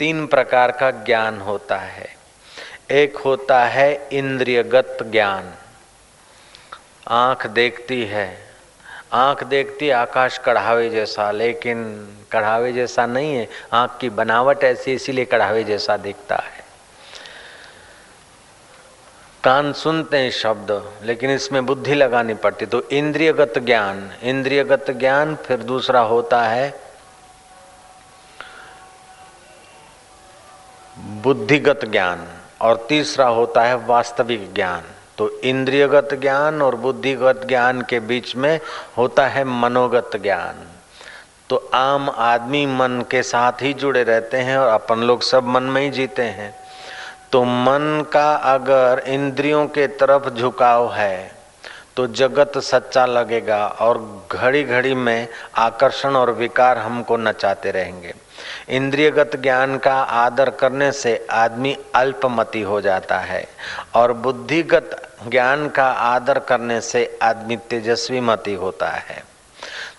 तीन प्रकार का ज्ञान होता है। एक होता है इंद्रियगत ज्ञान। आँख देखती है। आँख देखती आकाश कढ़ावे जैसा, लेकिन कढ़ावे जैसा नहीं है। आँख की बनावट ऐसी, इसीलिए कढ़ावे जैसा दिखता है। कान सुनते हैं शब्द, लेकिन इसमें बुद्धि लगानी पड़ती। तो इंद्रियगत ज्ञान। इंद्रियगत ज्ञान फिर दूसरा होता है बुद्धिगत ज्ञान, और तीसरा होता है वास्तविक ज्ञान। तो इंद्रियगत ज्ञान और बुद्धिगत ज्ञान के बीच में होता है मनोगत ज्ञान। तो आम आदमी मन के साथ ही जुड़े रहते हैं और अपन लोग सब मन में ही जीते हैं। तो मन का अगर इंद्रियों के तरफ़ झुकाव है तो जगत सच्चा लगेगा और घड़ी घड़ी में आकर्षण और विकार हमको नचाते रहेंगे। इंद्रियगत ज्ञान का आदर करने से आदमी अल्पमति हो जाता है और बुद्धिगत ज्ञान का आदर करने से आदमी तेजस्वी मति होता है।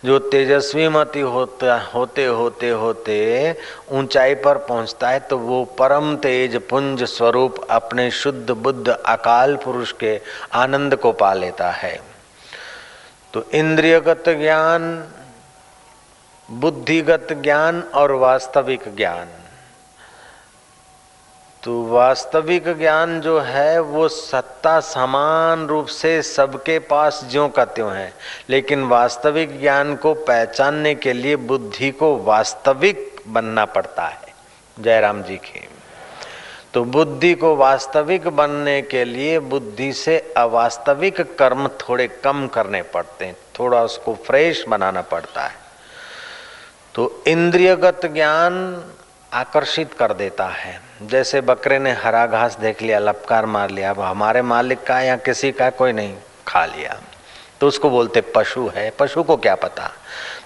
जो तेजस्वी मति होता, होते होते होते ऊंचाई पर पहुँचता है तो वो परम तेज पुंज स्वरूप अपने शुद्ध बुद्ध अकाल पुरुष के आनंद को पा लेता है। तो इंद्रियगत ज्ञान बुद्धिगत ज्ञान और वास्तविक ज्ञान। तो वास्तविक ज्ञान जो है, वो सत्ता समान रूप से सबके पास ज्यो का त्यों है। लेकिन वास्तविक ज्ञान को पहचानने के लिए बुद्धि को वास्तविक बनना पड़ता है। जयराम जी के। तो बुद्धि को वास्तविक बनने के लिए बुद्धि से अवास्तविक कर्म थोड़े कम करने पड़ते हैं। थोड़ा उसको फ्रेश बनाना पड़ता है। तो इंद्रियगत ज्ञान आकर्षित कर देता है। जैसे बकरे ने हरा घास देख लिया, लपकार मार लिया, अब हमारे मालिक का या किसी का कोई नहीं, खा लिया। तो उसको बोलते पशु है, पशु को क्या पता?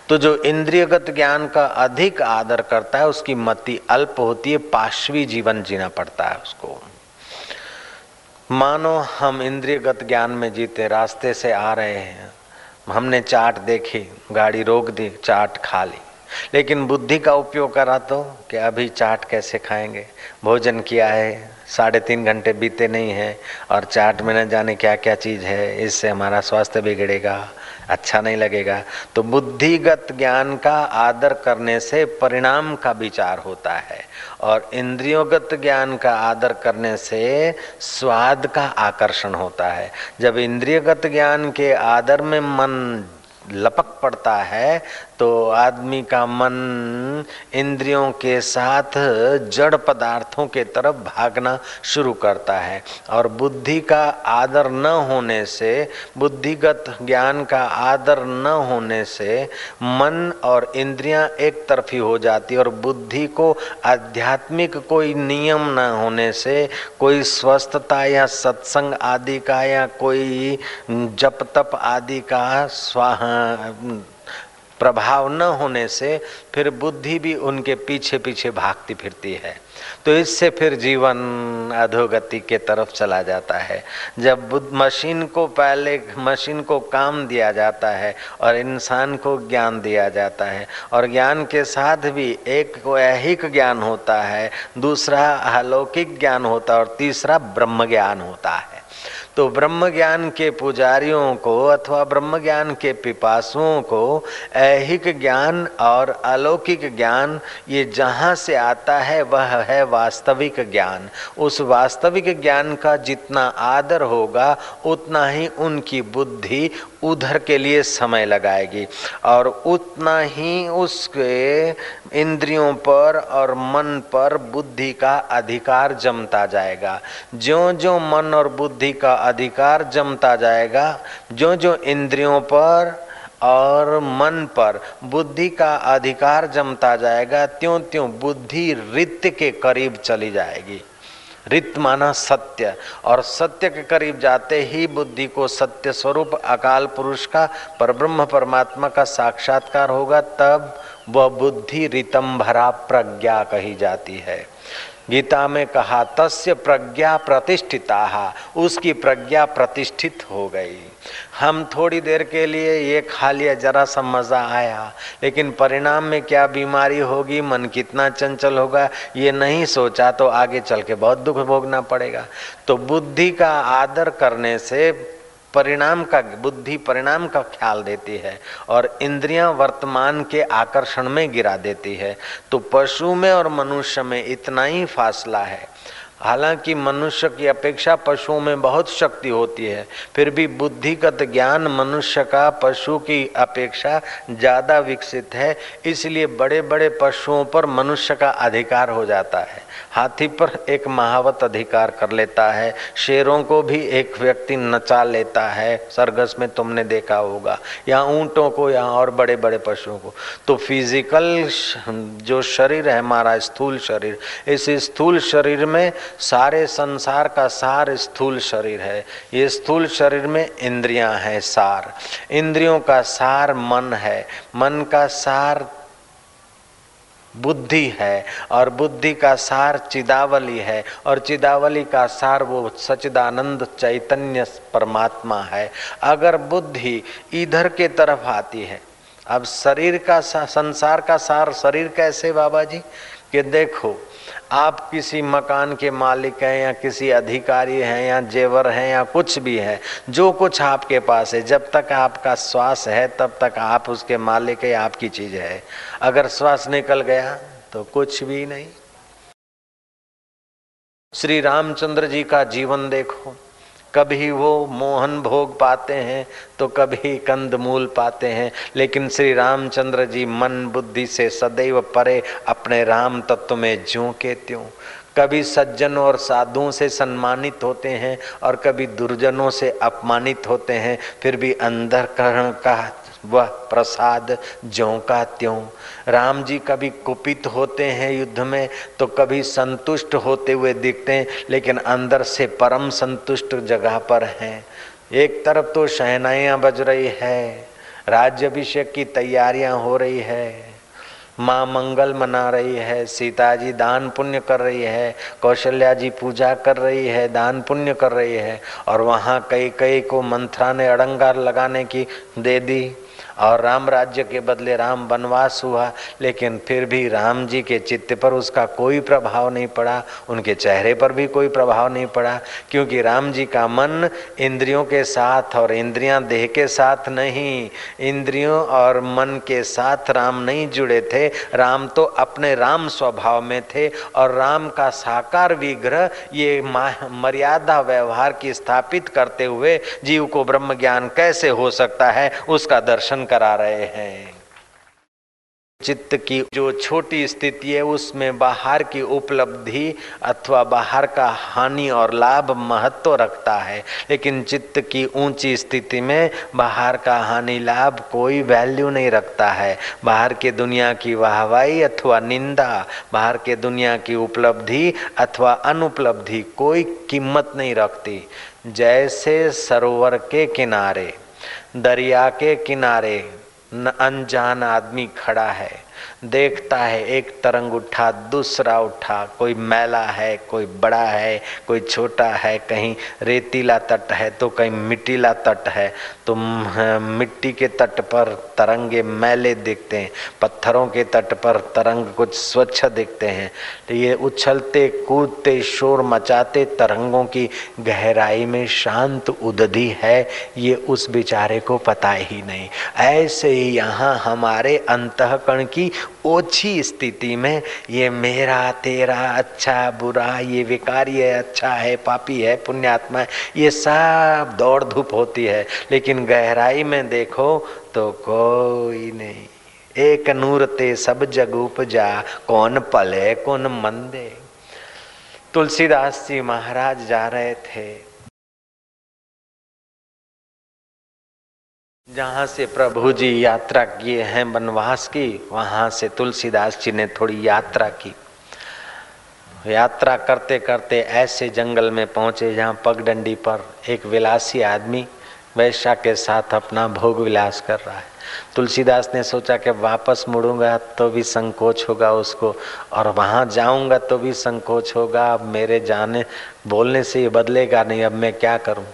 तो जो इंद्रियगत ज्ञान का अधिक आदर करता है, उसकी मति अल्प होती है पाशवी जीवन जीना पड़ता है उसको। मानो हम इंद्रियगत ज्ञान में जीते, रास्ते से आ रहे हैं, हमने चाट देखी, गाड़ी रोक दी, चाट खा ली। लेकिन बुद्धि का उपयोग करा तो कि अभी चाट कैसे खाएँगे? भोजन किया है, साढ़े तीन घंटे बीते नहीं हैं, और चाट में न जाने क्या क्या चीज़ है, इससे हमारा स्वास्थ्य बिगड़ेगा अच्छा नहीं लगेगा। तो बुद्धिगत ज्ञान का आदर करने से परिणाम का विचार होता है, और इंद्रियोगत ज्ञान का आदर करने से स्वाद का आकर्षण होता है। जब इंद्रियगत ज्ञान के आदर में मन लपक पड़ता है तो आदमी का मन इंद्रियों के साथ जड़ पदार्थों के तरफ़ भागना शुरू करता है। और बुद्धि का आदर न होने से, बुद्धिगत ज्ञान का आदर न होने से मन और इंद्रियाँ एक तरफी हो जाती और बुद्धि को आध्यात्मिक कोई नियम न होने से, कोई स्वस्थता या सत्संग आदि का या कोई जप तप आदि का स्वाहा प्रभाव न होने से फिर बुद्धि भी उनके पीछे पीछे भागती फिरती है। तो इससे फिर जीवन अधोगति के तरफ़ चला जाता है। जब बुद्ध मशीन को पहले मशीन को काम दिया जाता है और इंसान को ज्ञान दिया जाता है और ज्ञान के साथ भी एक को ऐहिक ज्ञान होता है, दूसरा अलौकिक ज्ञान होता है और तीसरा ब्रह्म ज्ञान होता है। तो ब्रह्म ज्ञान के पुजारियों को अथवा ब्रह्म ज्ञान के पिपासुओं को ऐहिक ज्ञान और अलौकिक ज्ञान, ये जहाँ से आता है वह है वास्तविक ज्ञान। उस वास्तविक ज्ञान का जितना आदर होगा, उतना ही उनकी बुद्धि उधर के लिए समय लगाएगी और उतना ही उसके इंद्रियों पर और मन पर बुद्धि का अधिकार जमता जाएगा। ज्यो ज्यो मन और बुद्धि का अधिकार जमता जाएगा जो जो इंद्रियों पर और मन पर बुद्धि का अधिकार जमता जाएगा त्यों त्यों बुद्धि रित्य के करीब चली जाएगी। रित माना सत्य। और सत्य के करीब जाते ही बुद्धि को सत्य स्वरूप, अकाल पुरुष का, परब्रह्म परमात्मा का साक्षात्कार होगा, तब वह बुद्धि रितम भरा प्रज्ञा कही जाती है। गीता में कहा, तस्य प्रज्ञा प्रतिष्ठिता, उसकी प्रज्ञा प्रतिष्ठित हो गई। हम थोड़ी देर के लिए ये खा लिया, जरा सा मज़ा आया। लेकिन परिणाम में क्या बीमारी होगी, मन कितना चंचल होगा, ये नहीं सोचा तो आगे चल के बहुत दुख भोगना पड़ेगा। तो बुद्धि का आदर करने से परिणाम का, बुद्धि परिणाम का ख्याल देती है और इंद्रियाँ वर्तमान के आकर्षण में गिरा देती है। तो पशु में और मनुष्य में इतना ही फासला है। हालाँकि मनुष्य की अपेक्षा पशुओं में बहुत शक्ति होती है, फिर भी बुद्धिगत ज्ञान मनुष्य का पशु की अपेक्षा ज़्यादा विकसित है, इसलिए बड़े बड़े पशुओं पर मनुष्य का अधिकार हो जाता है। हाथी पर एक महावत अधिकार कर लेता है, शेरों को भी एक व्यक्ति नचा लेता है, सरगस में तुमने देखा होगा, या ऊँटों को या और बड़े बड़े पशुओं को। तो फ़िज़िकल जो शरीर है, हमारा स्थूल शरीर, इस स्थूल शरीर में सारे संसार का सार स्थूल शरीर है। ये स्थूल शरीर में इंद्रियाँ हैं सार। इंद्रियों का सार मन है। मन का सार बुद्धि है और बुद्धि का सार चिदावली है और चिदावली का सार वो सचिदानंद चैतन्य परमात्मा है। अगर बुद्धि इधर के तरफ़ आती है, अब शरीर का संसार का सार, शरीर कैसे बाबा जी? कि देखो आप किसी मकान के मालिक हैं या किसी अधिकारी हैं या जेवर हैं या कुछ भी है, जो कुछ आपके पास है, जब तक आपका श्वास है, तब तक आप उसके मालिक है, आपकी चीज़ है। अगर श्वास निकल गया तो कुछ भी नहीं। श्री रामचंद्र जी का जीवन देखो। कभी वो मोहन भोग पाते हैं तो कभी कंद मूल पाते हैं। लेकिन श्री रामचंद्र जी मन बुद्धि से सदैव परे अपने राम तत्व में ज्यों के त्यों। कभी सज्जनों और साधुओं से सम्मानित होते हैं और कभी दुर्जनों से अपमानित होते हैं, फिर भी अंदर करण का वह प्रसाद ज्यों का त्यों। राम जी कभी कुपित होते हैं युद्ध में तो कभी संतुष्ट होते हुए दिखते हैं, लेकिन अंदर से परम संतुष्ट जगह पर हैं। एक तरफ़ तो शहनाइयाँ बज रही है, राज्यभिषेक की तैयारियाँ हो रही है। माँ मंगल मना रही है, सीता जी दान पुण्य कर रही है, कौशल्या जी पूजा कर रही है, दान पुण्य कर रही है, और वहाँ कई कई को मंत्रा ने अड़ंगार लगाने की दे दी। और राम राज्य के बदले राम वनवास हुआ, लेकिन फिर भी राम जी के चित्त पर उसका कोई प्रभाव नहीं पड़ा, उनके चेहरे पर भी कोई प्रभाव नहीं पड़ा, क्योंकि राम जी का मन इंद्रियों के साथ और इंद्रियाँ देह के साथ नहीं, इंद्रियों और मन के साथ राम नहीं जुड़े थे, राम तो अपने राम स्वभाव में थे, और राम का साकार विग्रह ये मर्यादा व्यवहार की स्थापित करते हुए जीव को ब्रह्म ज्ञान कैसे हो सकता है, उसका दर्शन करा रहे हैं। चित्त की जो छोटी स्थिति है, उसमें बाहर की उपलब्धि अथवा बाहर का हानि और लाभ महत्व रखता है। लेकिन चित्त की ऊँची स्थिति में बाहर का हानि लाभ कोई वैल्यू नहीं रखता है। बाहर के दुनिया की वाहवाही अथवा निंदा, बाहर के दुनिया की उपलब्धि अथवा अनुपलब्धि कोई कीमत नहीं रखती। जैसे सरोवर के किनारे दरिया के किनारे अनजान आदमी खड़ा है। देखता है एक तरंग उठा, दूसरा उठा। कोई मैला है, कोई बड़ा है, कोई छोटा है, कहीं रेतीला तट है तो कहीं मिट्टीला तट है। तो मिट्टी के तट पर तरंगे मैले देखते हैं, पत्थरों के तट पर तरंग कुछ स्वच्छ देखते हैं। तो ये उछलते, कूदते, शोर मचाते तरंगों की गहराई में शांत उदधि है, ये उस बेचारे को पता ही नहीं। ऐसे ही यहाँ हमारे अंतकरण की ओछी स्थिति में ये मेरा, तेरा अच्छा बुरा, ये विकारी है अच्छा है, पापी है, पुण्यात्मा है, ये सब दौड़ धूप होती है। लेकिन गहराई में देखो तो कोई नहीं। एक नूर ते सब जग उपजा, कौन पले, कौन मंदे। तुलसीदास जी महाराज जा रहे थे। जहाँ से प्रभु जी यात्रा किए हैं वनवास की, वहाँ से तुलसीदास जी ने थोड़ी यात्रा की। यात्रा करते करते ऐसे जंगल में पहुँचे जहाँ पगडंडी पर एक विलासी आदमी वैश्या के साथ अपना भोग विलास कर रहा है। तुलसीदास ने सोचा कि वापस मुड़ूँगा तो भी संकोच होगा उसको, और वहाँ जाऊँगा तो भी संकोच होगा। अब मेरे जाने, बोलने से ये बदलेगा नहीं, अब मैं क्या करूँ?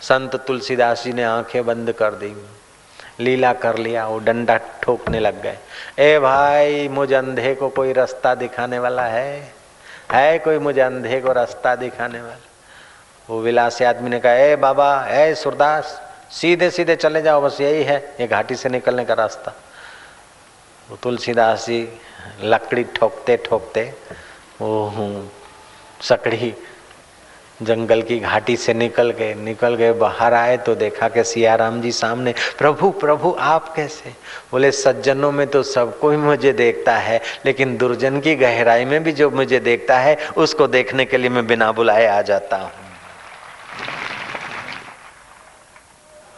संत तुलसीदास जी ने आँखें बंद कर दी। लीला कर लिया, वो डंडा ठोकने लग गए। ए भाई, मुझ अंधे को कोई रास्ता दिखाने वाला है? है कोई मुझे अंधे को रास्ता दिखाने वाला? वो विलासी आदमी ने कहा, ए बाबा, ए सुरदास सीधे सीधे चले जाओ, बस यही है, ये घाटी से निकलने का रास्ता। तुलसीदास जी लकड़ी ठोकते ठोकते, वो सकड़ी जंगल की घाटी से निकल गए निकल गए, बाहर आए तो देखा कि सियाराम जी सामने, प्रभु प्रभु, आप कैसे? बोले, सज्जनों में तो सब कोई मुझे देखता है, लेकिन दुर्जन की गहराई में भी जो मुझे देखता है, उसको देखने के लिए मैं बिना बुलाए आ जाता हूँ।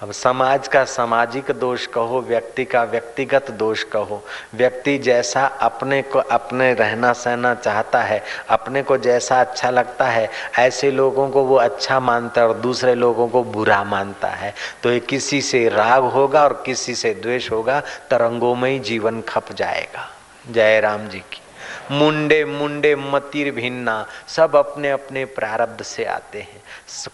अब समाज का सामाजिक दोष कहो, व्यक्ति का व्यक्तिगत दोष कहो। व्यक्ति जैसा अपने को अपने रहना सहना चाहता है, अपने को जैसा अच्छा लगता है, ऐसे लोगों को वो अच्छा मानता है और दूसरे लोगों को बुरा मानता है। तो ये किसी से राग होगा और किसी से द्वेष होगा, तरंगों में ही जीवन खप जाएगा। जय राम जी की। मुंडे मुंडे मतिर भिन्ना, सब अपने अपने प्रारब्ध से आते हैं।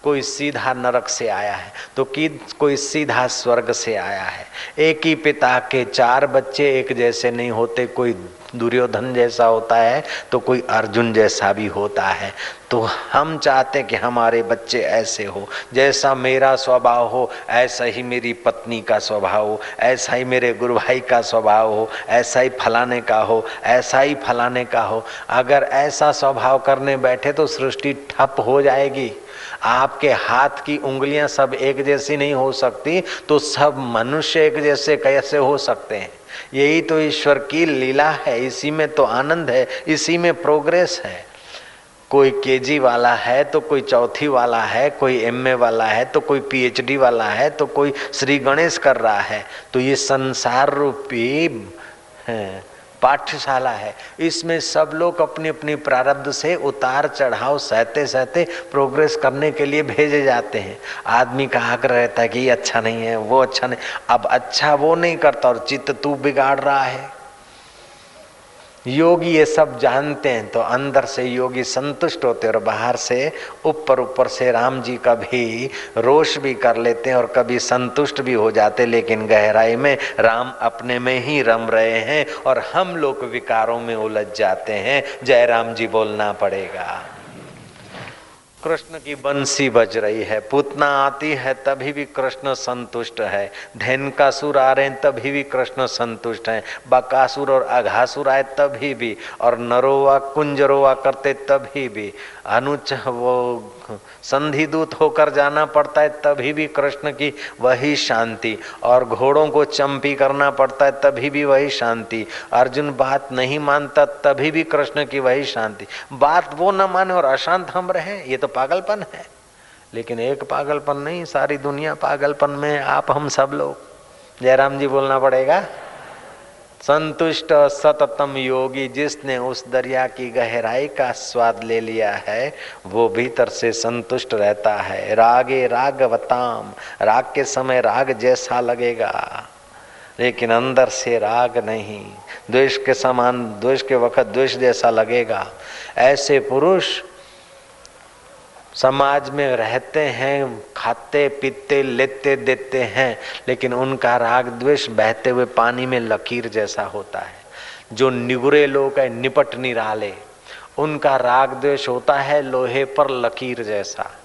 कोई सीधा नरक से आया है तो कि कोई सीधा स्वर्ग से आया है। एक ही पिता के चार बच्चे एक जैसे नहीं होते, कोई दुर्योधन जैसा होता है तो कोई अर्जुन जैसा भी होता है। तो हम चाहते हैं कि हमारे बच्चे ऐसे हो। जैसा मेरा स्वभाव हो, ऐसा ही मेरी पत्नी का स्वभाव हो, ऐसा ही मेरे गुरु भाई का स्वभाव हो, ऐसा ही फलाने का हो, ऐसा ही फलाने का हो। अगर ऐसा स्वभाव करने बैठे तो सृष्टि ठप हो जाएगी। आपके हाथ की उंगलियाँ सब एक जैसी नहीं हो सकती तो सब मनुष्य एक जैसे कैसे हो सकते हैं? यही तो ईश्वर की लीला है, इसी में तो आनंद है, इसी में प्रोग्रेस है। कोई केजी वाला है तो कोई चौथी वाला है, कोई एमए वाला है तो कोई पीएचडी वाला है तो कोई श्री गणेश कर रहा है। तो ये संसार रूपी है। पाठशाला है। इसमें सब लोग अपनी अपनी प्रारब्ध से उतार चढ़ाव सहते सहते प्रोग्रेस करने के लिए भेजे जाते हैं। आदमी का आग्रह रहता है कि ये अच्छा नहीं है, वो अच्छा नहीं। अब अच्छा वो नहीं करता और चित्त तू बिगाड़ रहा है। योगी ये सब जानते हैं तो अंदर से योगी संतुष्ट होते और बाहर से ऊपर ऊपर से राम जी का भी रोष भी कर लेते हैं और कभी संतुष्ट भी हो जाते लेकिन गहराई में राम अपने में ही रम रहे हैं और हम लोग विकारों में उलझ जाते हैं। जय राम जी, बोलना पड़ेगा। कृष्ण की बंसी बज रही है। पूतना आती है, तभी भी कृष्ण संतुष्ट है। धैन का सुर आ रहे हैं, तभी भी कृष्ण संतुष्ट है। बकासुर और अघासुर आए, तभी भी। और नरोवा, कुंजरोवा करते, तभी भी। अनुच वो संधि दूत होकर जाना पड़ता है, तभी भी कृष्ण की वही शांति। और घोड़ों को चंपी करना पड़ता है, तभी भी वही शांति। अर्जुन बात नहीं मानता, तभी भी कृष्ण की वही शांति। बात वो न माने और अशांत हम रहे, ये तो पागलपन है। लेकिन एक पागलपन नहीं, सारी दुनिया पागलपन में, आप हम सब लोग। जयराम जी बोलना पड़ेगा, संतुष्ट सततम योगी जिसने उस दरिया की गहराई का स्वाद ले लिया है, वो भीतर से संतुष्ट रहता है। रागे रागवताम, राग के समय राग जैसा लगेगा, लेकिन अंदर से राग नहीं। द्वेष के समान, द्वेष के वक्त द्वेष जैसा लगेगा। ऐसे पुरुष समाज में रहते हैं, खाते, पीते, लेते, देते हैं, लेकिन उनका राग द्वेष बहते हुए पानी में लकीर जैसा होता है। जो निगुरे लोग हैं, निपट निराले, उनका राग द्वेष होता है, लोहे पर लकीर जैसा।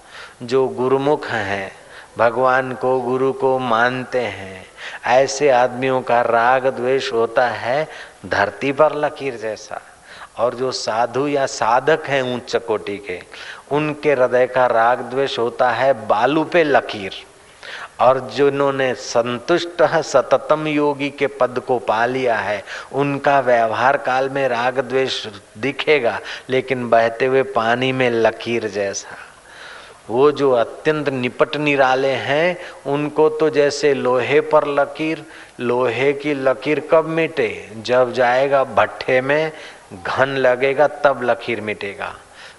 जो गुरुमुख हैं, भगवान को, गुरु को मानते हैं, ऐसे आदमियों का राग द्वेष होता है, धरती पर लकीर जैसा। और जो साधु या साधक हैं उच्च कोटि के उनके हृदय का राग द्वेष होता है, बालू पे लकीर। और जिन्होंने संतुष्ट सततम योगी के पद को पा लिया है, उनका व्यवहार काल में राग द्वेष दिखेगा, लेकिन बहते हुए पानी में लकीर जैसा। वो जो अत्यंत निपट निराले हैं, उनको तो जैसे लोहे पर लकीर, लोहे की लकीर कब मिटे? जब जाएगा भट्ठे में, घन लगेगा, तब लकीर मिटेगा।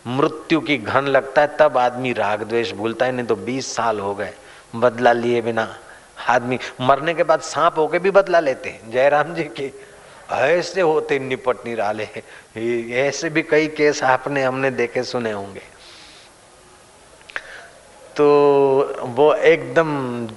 मृत्यु की घन लगता है, तब आदमी राग द्वेष भूलता है, नहीं तो बीस साल हो गए, बदला लिए बिना। आदमी मरने के बाद सांप होके भी बदला लेते हैं। जयराम जी के, ऐसे होते निपट निराले। ऐसे भी कई केस आपने, हमने देखे, सुने होंगे। तो वो एकदम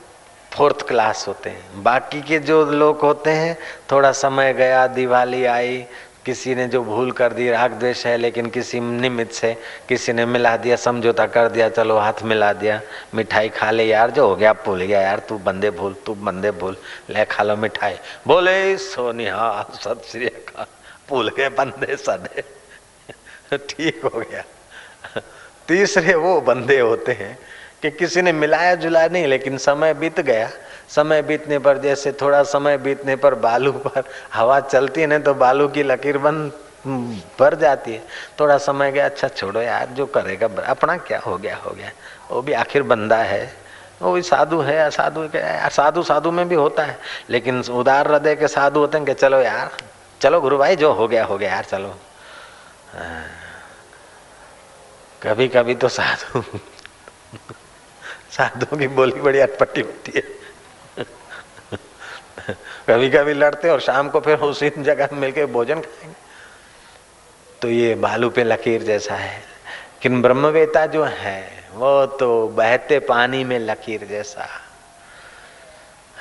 फोर्थ क्लास होते हैं। बाकी के जो लोग होते हैं, थोड़ा समय गया, दिवाली आई किसी ने जो भूल कर दी, राग द्वेष है, लेकिन किसी निमित्त से किसी ने मिला दिया, समझौता कर दिया, चलो हाथ मिला दिया, मिठाई खा ले, यार जो हो गया भूल गया, यार तू बंदे भूल, तू बंदे भूल, ले खा लो मिठाई। बोले, सोनिया, सत श्री अकाल। भूल गए बंदे सदे ठीक हो गया। तीसरे वो बंदे होते हैं कि किसी ने मिलाया जुलाया नहीं, लेकिन समय बीत गया। समय बीतने पर, जैसे थोड़ा समय बीतने पर बालू पर हवा चलती है ना तो बालू की लकीर बन, भर जाती है। थोड़ा समय गया अच्छा छोड़ो यार, जो करेगा अपना क्या हो गया हो गया। वो भी आखिर बंदा है। वो भी साधु है, असाधु साधु साधु में भी होता है। लेकिन उदार हृदय के साधु होते हैं कि चलो यार, चलो गुरु भाई, जो हो गया हो गया यार, चलो। हाँ। कभी कभी तो साधु साधुओं की बोली बड़ी अटपटी होती है। कभी कभी लड़ते और शाम को फिर उसी जगह मिलकर भोजन खाएँगे। तो ये बालू पे लकीर जैसा है। किन ब्रह्मवेता जो है, वो तो बहते पानी में लकीर जैसा।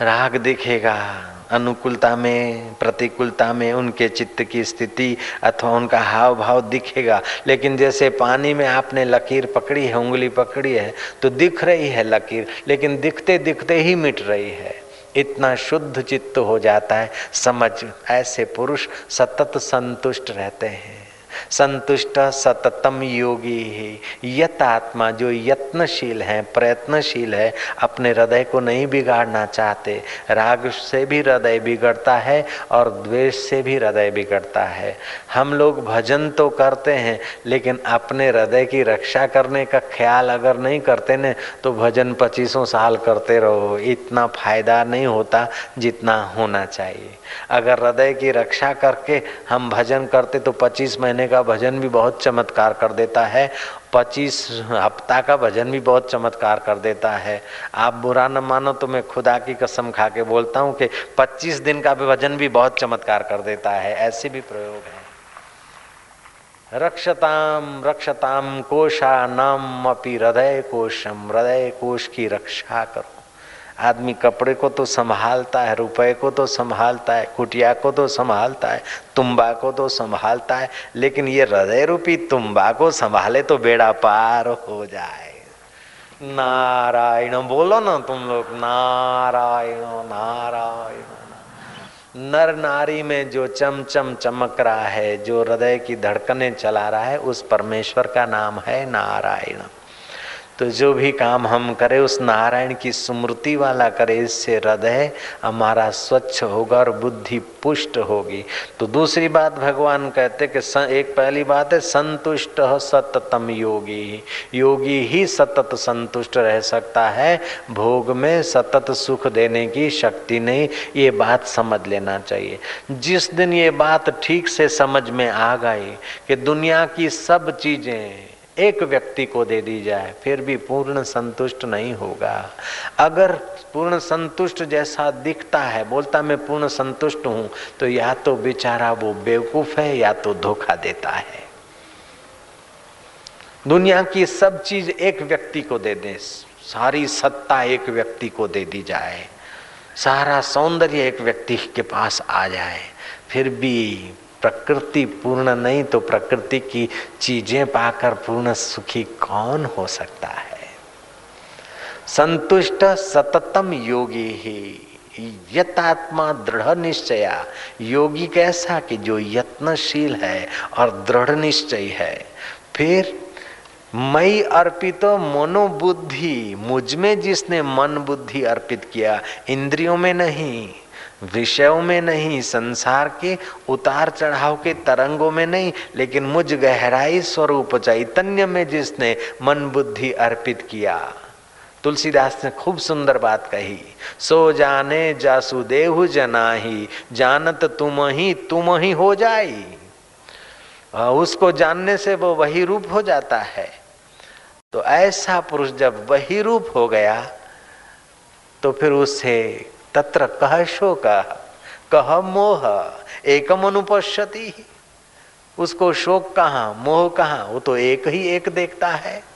राग दिखेगा, अनुकूलता में, प्रतिकूलता में उनके चित्त की स्थिति अथवा उनका हाव भाव दिखेगा। लेकिन जैसे पानी में आपने लकीर पकड़ी है, उंगली पकड़ी है तो दिख रही है लकीर, लेकिन दिखते दिखते ही मिट रही है। इतना शुद्ध चित्त हो जाता है। समझ ऐसे पुरुष सतत संतुष्ट रहते हैं। संतुष्ट सततम योगी ही। यत आत्मा जो यत्नशील है, प्रयत्नशील है, अपने हृदय को नहीं बिगाड़ना चाहते। राग से भी हृदय बिगड़ता है और द्वेष से भी हृदय बिगड़ता है। हम लोग भजन तो करते हैं, लेकिन अपने हृदय की रक्षा करने का ख्याल अगर नहीं करते न तो भजन पच्चीसों साल करते रहो। इतना फ़ायदा नहीं होता जितना होना चाहिए। अगर हृदय की रक्षा करके हम भजन करते तो पच्चीस महीने का भजन भी बहुत चमत्कार कर देता है। पच्चीस हफ़्ता का भजन भी बहुत चमत्कार कर देता है। आप बुरा न मानो तो मैं खुदा की कसम खा के बोलता हूँ कि पच्चीस दिन का भी भजन भी बहुत चमत्कार कर देता है। ऐसे भी प्रयोग है। रक्षताम रक्षताम कोशा नाम अपी हृदय कोशम, हृदय कोश की रक्षा करो। आदमी कपड़े को तो संभालता है, रुपए को तो संभालता है, कुटिया को तो संभालता है, तुम्बा को तो संभालता है, लेकिन ये हृदय रूपी तुम्बा को संभाले तो बेड़ा पार हो जाए। नारायण, बोलो ना तुम लोग, नारायण नारायण। नर नारी में जो चम चम चमक रहा है, जो हृदय की धड़कने चला रहा है, उस परमेश्वर का नाम है नारायण। तो जो भी काम हम करें, उस नारायण की स्मृति वाला करें, इससे हृदय हमारा स्वच्छ होगा और बुद्धि पुष्ट होगी। तो दूसरी बात भगवान कहते कि एक पहली बात है, संतुष्ट सततम योगी। योगी ही सतत संतुष्ट रह सकता है। भोग में सतत सुख देने की शक्ति नहीं। ये बात समझ लेना चाहिए। जिस दिन ये बात ठीक से समझ में आ गई कि दुनिया की सब चीज़ें एक व्यक्ति को दे दी जाए, फिर भी पूर्ण संतुष्ट नहीं होगा। अगर पूर्ण संतुष्ट जैसा दिखता है, बोलता मैं पूर्ण संतुष्ट हूँ तो या तो बेचारा वो बेवकूफ़ है, या तो धोखा देता है। दुनिया की सब चीज़ एक व्यक्ति को दे दे, सारी सत्ता एक व्यक्ति को दे दी जाए, सारा सौंदर्य एक व्यक्ति के पास आ जाए, फिर भी प्रकृति पूर्ण नहीं तो प्रकृति की चीज़ें पाकर पूर्ण सुखी कौन हो सकता है? संतुष्ट सततम योगी ही, यतात्मा दृढ़ निश्चया। योगी कैसा कि जो यत्नशील है और दृढ़ निश्चय है। फिर, मई अर्पित मनोबुद्धि। मुझमें जिसने मन बुद्धि अर्पित किया, इंद्रियों में नहीं। विषयों में नहीं, संसार के उतार चढ़ाव के तरंगों में नहीं, लेकिन मुझ गहराई स्वरूप चैतन्य में जिसने मन बुद्धि अर्पित किया। तुलसीदास ने खूब सुंदर बात कही, सो जाने जासुदेव जनाही, जानत तुम ही तुम ही हो जाई उसको जानने से वो वही रूप हो जाता है। तो ऐसा पुरुष जब वही रूप हो गया तो फिर उससे तत्र कह शोक? कह मोह? एकम अनुपश्यति। उसको शोक कहा, मोह कहा? वो तो एक ही एक देखता है।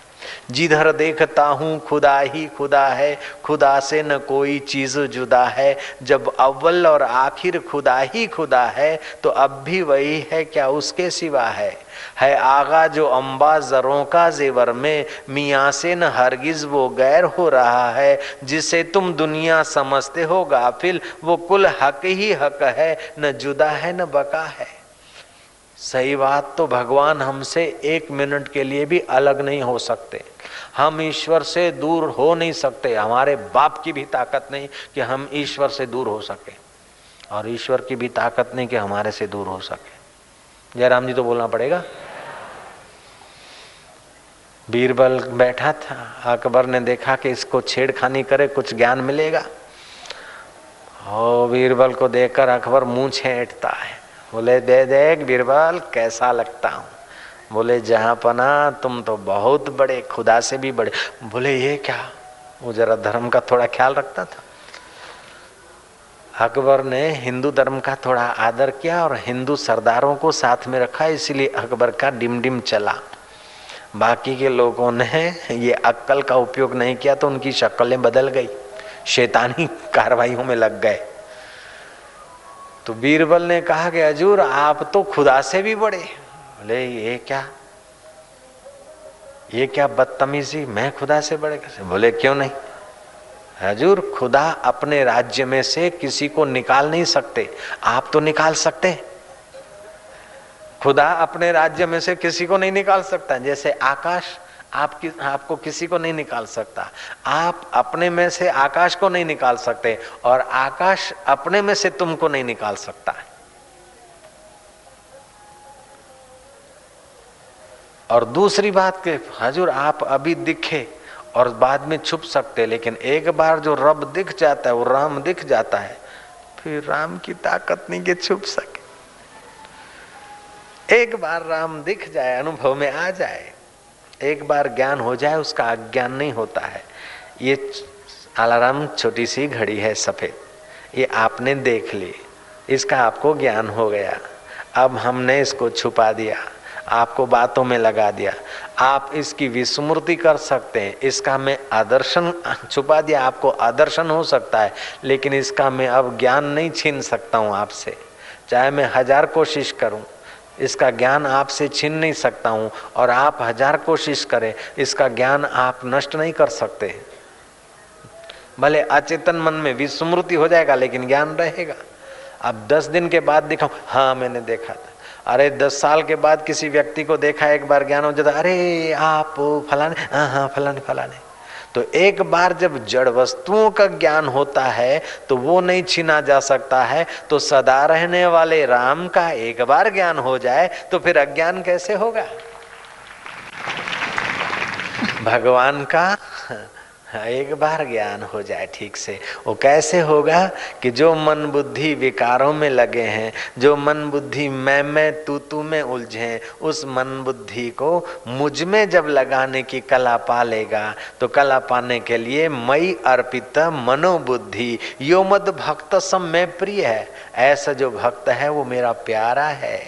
जिधर देखता हूँ खुदा ही खुदा है, खुदा से न कोई चीज़ जुदा है। जब अव्वल और आखिर खुदा ही खुदा है तो अब भी वही है, क्या उसके सिवा है? है आगा जो अम्बा जरों का जेवर में, मियाँ से न हरगिज वो गैर हो रहा है। जिसे तुम दुनिया समझते हो, गाफिल, वो कुल हक ही हक है, न जुदा है, न बका है। सही बात तो भगवान हमसे एक मिनट के लिए भी अलग नहीं हो सकते। हम ईश्वर से दूर हो नहीं सकते। हमारे बाप की भी ताकत नहीं कि हम ईश्वर से दूर हो सके और ईश्वर की भी ताकत नहीं कि हमारे से दूर हो सके। जयराम जी तो बोलना पड़ेगा। बीरबल बैठा था। अकबर ने देखा कि इसको छेड़खानी करे, कुछ ज्ञान मिलेगा। ओ बीरबल को देखकर अकबर मुँह छेटता है। बोले, दे देख बीरबल कैसा लगता हूँ? बोले, जहाँ पना, तुम तो बहुत बड़े, खुदा से भी बड़े। बोले, ये क्या? वो जरा धर्म का थोड़ा ख्याल रखता था। अकबर ने हिंदू धर्म का थोड़ा आदर किया और हिंदू सरदारों को साथ में रखा, इसलिए अकबर का डिम डिम चला। बाकी के लोगों ने ये अक्कल का उपयोग नहीं किया तो उनकी शक्लें बदल गई। शैतानी कार्रवाइयों में लग गए। तो बीरबल ने कहा कि हजूर, आप तो खुदा से भी बड़े बोले, ये क्या? ये क्या बदतमीजी? मैं खुदा से बड़े कैसे? बोले, क्यों नहीं? हजूर, खुदा अपने राज्य में से किसी को निकाल नहीं सकते। आप तो निकाल सकते खुदा अपने राज्य में से किसी को नहीं निकाल सकता। जैसे आकाश आप कि, आपको किसी को नहीं निकाल सकता। आप अपने में से आकाश को नहीं निकाल सकते और आकाश अपने में से तुमको नहीं निकाल सकता। और दूसरी बात के हजूर आप अभी दिखे और बाद में छुप सकते लेकिन एक बार जो रब दिख जाता है वो राम दिख जाता है फिर राम की ताकत नहीं के छुप सके। एक बार राम दिख जाए अनुभव में आ जाए एक बार ज्ञान हो जाए, उसका अज्ञान नहीं होता है। ये अलाराम छोटी सी घड़ी है, सफ़ेद। ये आपने देख ली, इसका आपको ज्ञान हो गया। अब हमने इसको छुपा दिया, आपको बातों में लगा दिया। आप इसकी विस्मृति कर सकते हैं, इसका मैं आदर्शन, छुपा दिया, आपको आदर्शन हो सकता है, लेकिन इसका मैं अब ज्ञान नहीं छीन सकता हूँ आपसे। चाहे मैं हज़ार कोशिश करूँ इसका ज्ञान आपसे छीन नहीं सकता हूँ और आप हज़ार कोशिश करें, इसका ज्ञान आप नष्ट नहीं कर सकते। भले अचेतन मन में विस्मृति हो जाएगा, लेकिन ज्ञान रहेगा। अब दस दिन के बाद दिखाऊँ हाँ मैंने देखा था। अरे, दस साल के बाद किसी व्यक्ति को देखा, एक बार ज्ञान हो जाता, अरे, आप फलाने हाँ हाँ फलाने फलाने। तो एक बार जब जड़ वस्तुओं का ज्ञान होता है तो वो नहीं छीना जा सकता है। तो सदा रहने वाले राम का एक बार ज्ञान हो जाए तो फिर अज्ञान कैसे होगा? भगवान का एक बार ज्ञान हो जाए ठीक से। वो कैसे होगा कि जो मन बुद्धि विकारों में लगे हैं, जो मन बुद्धि मैं मैं तू तू में उलझे उस मन बुद्धि को मुझमें जब लगाने की कला पा लेगा तो कला पाने के लिए मई अर्पित मनोबुद्धि। यो मद भक्त सम में प्रिय है। ऐसा जो भक्त है, वो मेरा प्यारा है।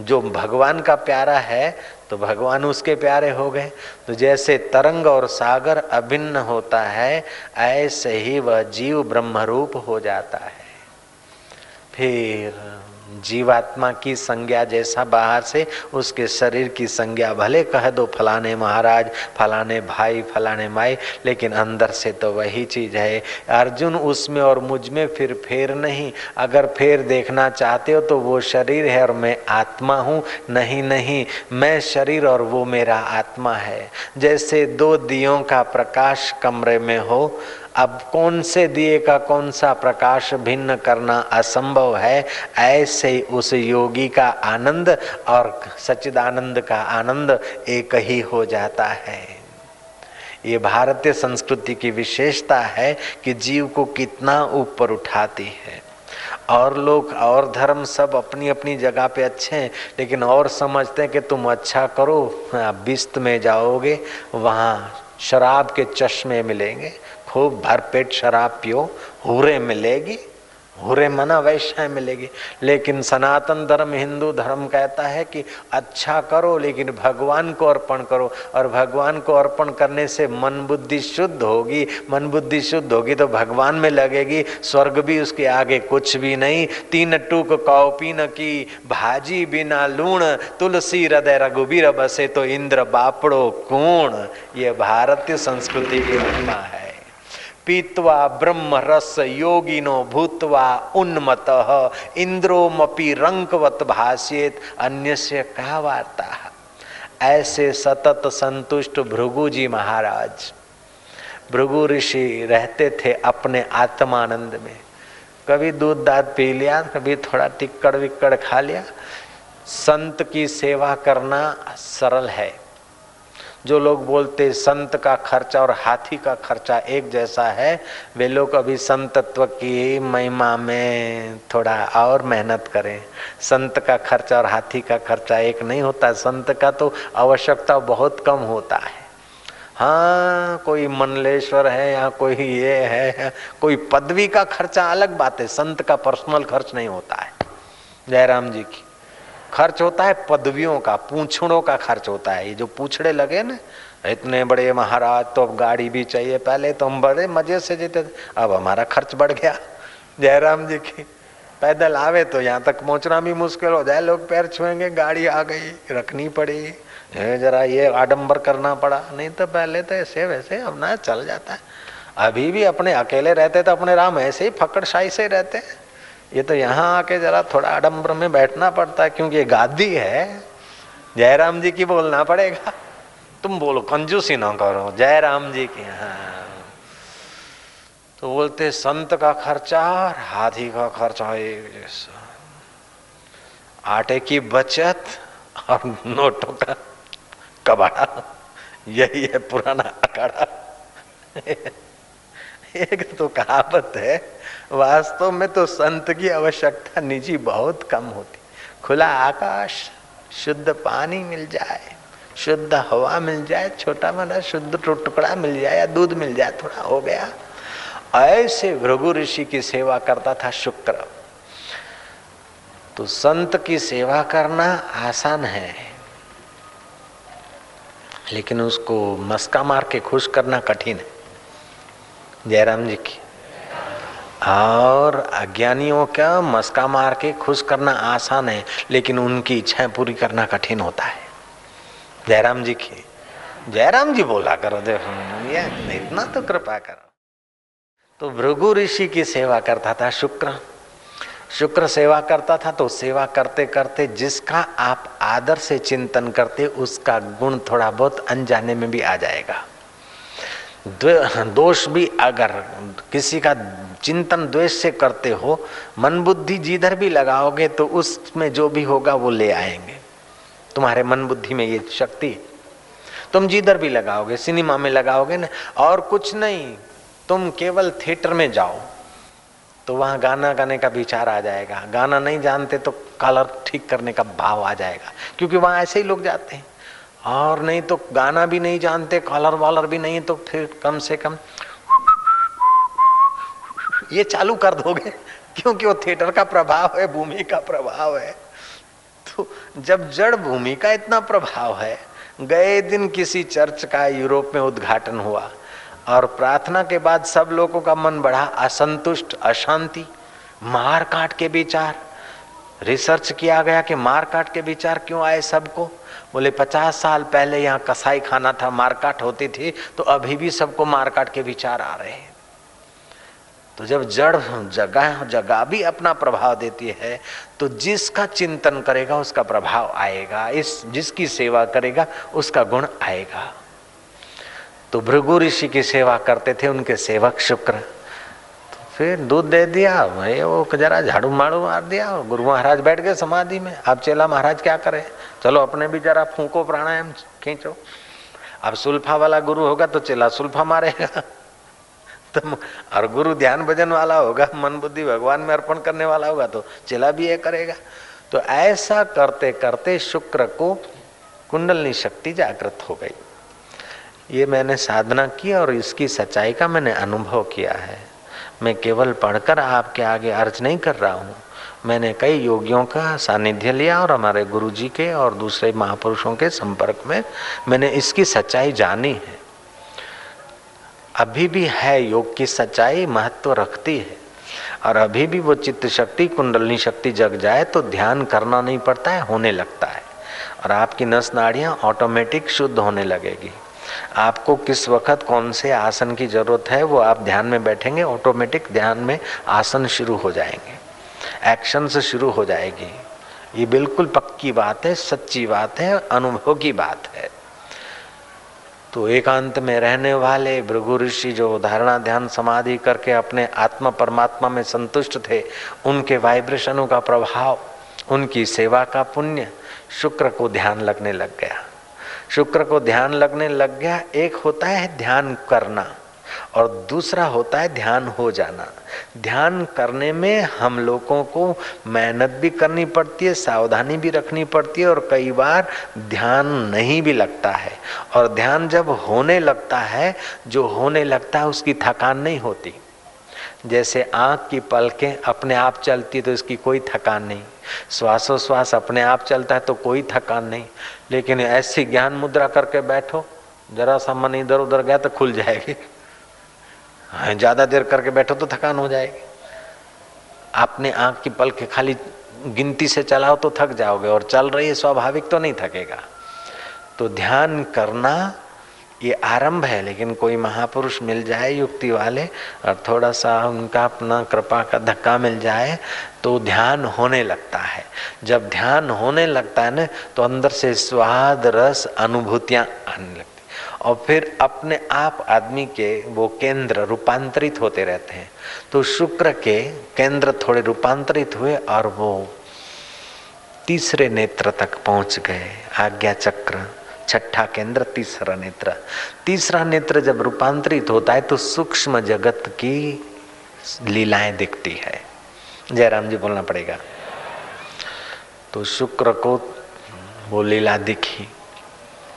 जो भगवान का प्यारा है तो भगवान उसके प्यारे हो गए। तो जैसे तरंग और सागर अभिन्न होता है, ऐसे ही वह जीव ब्रह्मरूप हो जाता है। फिर जीवात्मा की संज्ञा जैसा बाहर से उसके शरीर की संज्ञा, भले कह दो फलाने महाराज, फलाने भाई, फलाने माई, लेकिन अंदर से तो वही चीज़ है। अर्जुन उसमें और मुझमें फिर फेर नहीं। अगर फेर देखना चाहते हो तो वो शरीर है और मैं आत्मा हूँ। नहीं नहीं, मैं शरीर और वो मेरा आत्मा है। जैसे दो दियों का प्रकाश कमरे में हो अब कौन से दिए का कौन सा प्रकाश भिन्न करना असंभव है? ऐसे उस योगी का आनंद और सच्चिदानंद का आनंद एक ही हो जाता है। ये भारतीय संस्कृति की विशेषता है कि जीव को कितना ऊपर उठाती है। और लोग, और धर्म सब अपनी अपनी जगह पे अच्छे हैं, लेकिन और समझते हैं कि तुम अच्छा करो बिस्त में जाओगे, वहाँ शराब के चश्मे मिलेंगे। खूब भरपेट शराब पियो, हूरे मिलेगी, हुरे मना वैश्य मिलेगी। लेकिन सनातन धर्म, हिंदू धर्म कहता है कि अच्छा करो, लेकिन भगवान को अर्पण करो। और भगवान को अर्पण करने से मन बुद्धि शुद्ध होगी। मन बुद्धि शुद्ध होगी तो भगवान में लगेगी, स्वर्ग भी उसके आगे कुछ भी नहीं। तीन टूक कौपी न की, भाजी बिना लूण, तुलसी हृदय रघुबीर बसे तो इंद्र बापड़ो कूण। ये भारतीय संस्कृति की महिमा है। पीत्वा ब्रह्म रस योगिनो भूतवा उन्मत। इंद्रोमपि रंकवत भाष्येत। अन्य से कहा वार्ता? ऐसे सतत संतुष्ट भृगु जी महाराज। भृगु ऋषि रहते थे अपने आत्मानंद में। कभी दूध दाद पी लिया, कभी थोड़ा टिक्कड़ विक्कड़ खा लिया। संत की सेवा करना सरल है। जो लोग बोलते संत का खर्चा और हाथी का खर्चा एक जैसा है, वे लोग अभी संतत्व की महिमा में थोड़ा और मेहनत करें। संत का खर्चा और हाथी का खर्चा एक नहीं होता। संत का तो आवश्यकता बहुत कम होता है। हाँ कोई मनलेश्वर है या कोई ये है कोई पदवी का खर्चा अलग बात है। संत का पर्सनल खर्च नहीं होता है। जयराम जी की। खर्च होता है, पदवियों का, पूछड़ों का खर्च होता है। ये जो पूछड़े लगे ना, इतने बड़े महाराज तो अब गाड़ी भी चाहिए, पहले तो हम बड़े मज़े से जीते थे, अब हमारा खर्च बढ़ गया। जयराम जी की, पैदल आवे तो यहाँ तक पहुँचना भी मुश्किल हो जाए, लोग पैर छुएँगे, गाड़ी आ गई, रखनी पड़ी। जरा ये आडम्बर करना पड़ा, नहीं तो पहले तो ऐसे वैसे अब ना चल जाता है। अभी भी अपने अकेले रहते तो अपने राम ऐसे ही फकड़शाही से रहते हैं। ये तो यहाँ आके जरा थोड़ा आडम्बर में बैठना पड़ता है, क्योंकि ये गादी है। जयराम जी की बोलना पड़ेगा। तुम बोलो, कंजूसी ना करो, जयराम जी की हाँ। तो बोलते, संत का खर्चा और हाथी का खर्चा एक जैसा आटे की बचत और नोटों का कबाड़ा, यही है पुराना अखाड़ा एक तो कहावत है, वास्तव में तो संत की आवश्यकता निजी बहुत कम होती। खुला आकाश, शुद्ध पानी मिल जाए, शुद्ध हवा मिल जाए, छोटा मोटा शुद्ध टुकड़ा मिल जाए या दूध मिल जाए, थोड़ा हो गया। ऐसे भृगु ऋषि की सेवा करता था शुक्र। तो संत की सेवा करना आसान है, लेकिन उसको मस्का मार के खुश करना कठिन है। जयराम जी की। और अज्ञानियों का मस्का मार के खुश करना आसान है, लेकिन उनकी इच्छाएँ पूरी करना कठिन होता है। जयराम जी की। जयराम जी बोला करो, देखो इतना तो कृपा करो। तो भृगु ऋषि की सेवा करता था शुक्र। शुक्र सेवा करता था तो सेवा करते करते जिसका आप आदर से चिंतन करते, उसका गुण थोड़ा बहुत अनजाने में भी आ जाएगा। दोष भी अगर किसी का चिंतन द्वेष से करते हो, मन बुद्धि जिधर भी लगाओगे तो उसमें जो भी होगा वो ले आएँगे। तुम्हारे मन बुद्धि में ये शक्ति तुम जिधर भी लगाओगे, सिनेमा में लगाओगे ना, और कुछ नहीं, तुम केवल थिएटर में जाओ तो वहाँ गाना गाने का विचार आ जाएगा। गाना नहीं जानते तो कलर ठीक करने का भाव आ जाएगा, क्योंकि वहाँ ऐसे ही लोग जाते हैं। और नहीं तो गाना भी नहीं जानते कॉलर वॉलर भी नहीं तो फिर कम से कम ये चालू कर दोगे, क्योंकि वो थिएटर का प्रभाव है, भूमि का प्रभाव है। तो जब जड़ भूमि का इतना प्रभाव है, गए दिन किसी चर्च का यूरोप में उद्घाटन हुआ, और प्रार्थना के बाद सब लोगों का मन बढ़ा, असंतुष्ट, अशांति, मार काट के विचार। रिसर्च किया गया कि मार काट के विचार क्यों आए सबको? बोले, पचास साल पहले यहाँ कसाई खाना था, मारकाट होती थी तो अभी भी सबको मारकाट के विचार आ रहे हैं। तो जब जड़ जगह जगह भी अपना प्रभाव देती है तो जिसका चिंतन करेगा, उसका प्रभाव आएगा, इस, जिसकी सेवा करेगा, उसका गुण आएगा। तो भृगु ऋषि की सेवा करते थे, उनके सेवक शुक्र। फिर दूध दे दिया भाई वो जरा झाड़ू माड़ू मार दिया और गुरु महाराज बैठ गए समाधि में। अब चेला महाराज क्या करे? चलो अपने भी जरा फूको प्राणायाम खींचो। अब सुल्फा वाला गुरु होगा तो चेला सुल्फा मारेगा। तो और गुरु ध्यान भजन वाला होगा, मन बुद्धि भगवान में अर्पण करने वाला होगा तो चेला भी ये करेगा। तो ऐसा करते करते शुक्र को कुंडलनी शक्ति जागृत हो गई। ये मैंने साधना की और इसकी सच्चाई का मैंने अनुभव किया है। मैं केवल पढ़कर आपके आगे अर्ज़ नहीं कर रहा हूँ। मैंने कई योगियों का सानिध्य लिया और हमारे गुरु जी के और दूसरे महापुरुषों के संपर्क में मैंने इसकी सच्चाई जानी है। अभी भी है योग की सच्चाई, महत्व रखती है। और अभी भी वो चित्त शक्ति, कुंडलनी शक्ति जग जाए तो ध्यान करना नहीं पड़ता है, होने लगता है। और आपकी नस नाड़ियाँ ऑटोमेटिक शुद्ध होने लगेगी। आपको किस वक्त कौन से आसन की ज़रूरत है, वो आप ध्यान में बैठेंगे ऑटोमेटिक ध्यान में आसन शुरू हो जाएँगे। एक्शन से शुरू हो जाएगी। ये बिल्कुल पक्की बात है, सच्ची बात है, अनुभव की बात है। तो एकांत में रहने वाले भृगु ऋषि जो धारणा ध्यान समाधि करके अपने आत्मा परमात्मा में संतुष्ट थे, उनके वाइब्रेशनों का प्रभाव, उनकी सेवा का पुण्य, शुक्र को ध्यान लगने लग गया। शुक्र को ध्यान लगने लग गया, एक होता है ध्यान करना और दूसरा होता है ध्यान हो जाना। ध्यान करने में हम लोगों को मेहनत भी करनी पड़ती है, सावधानी भी रखनी पड़ती है और कई बार ध्यान नहीं भी लगता है। और ध्यान जब होने लगता है, जो होने लगता है उसकी थकान नहीं होती। जैसे आँख की पलकें अपने आप चलती है तो इसकी कोई थकान नहीं। श्वासोश्वास अपने आप चलता है तो कोई थकान नहीं। लेकिन ऐसी ज्ञान मुद्रा करके बैठो, जरा सा मन इधर उधर गया तो खुल जाएगी। हाँ ज़्यादा देर करके बैठो तो थकान हो जाएगी। आपने आँख की पल के खाली गिनती से चलाओ तो थक जाओगे, और चल रही है, स्वाभाविक तो नहीं थकेगा। तो ध्यान करना ये आरंभ है, लेकिन कोई महापुरुष मिल जाए युक्ति वाले और थोड़ा सा उनका अपना कृपा का धक्का मिल जाए तो ध्यान होने लगता है। जब ध्यान होने लगता है ना तो अंदर से स्वाद, रस, अनुभूतियाँ आने लगती और फिर अपने आप आदमी के वो केंद्र रूपांतरित होते रहते हैं। तो शुक्र के केंद्र थोड़े रूपांतरित हुए और वो तीसरे नेत्र तक पहुँच गए आज्ञा चक्र छठा केंद्र, तीसरा नेत्र। तीसरा नेत्र जब रूपांतरित होता है तो सूक्ष्म जगत की लीलाएँ दिखती है। जयराम जी बोलना पड़ेगा। तो शुक्र को वो लीला दिखी,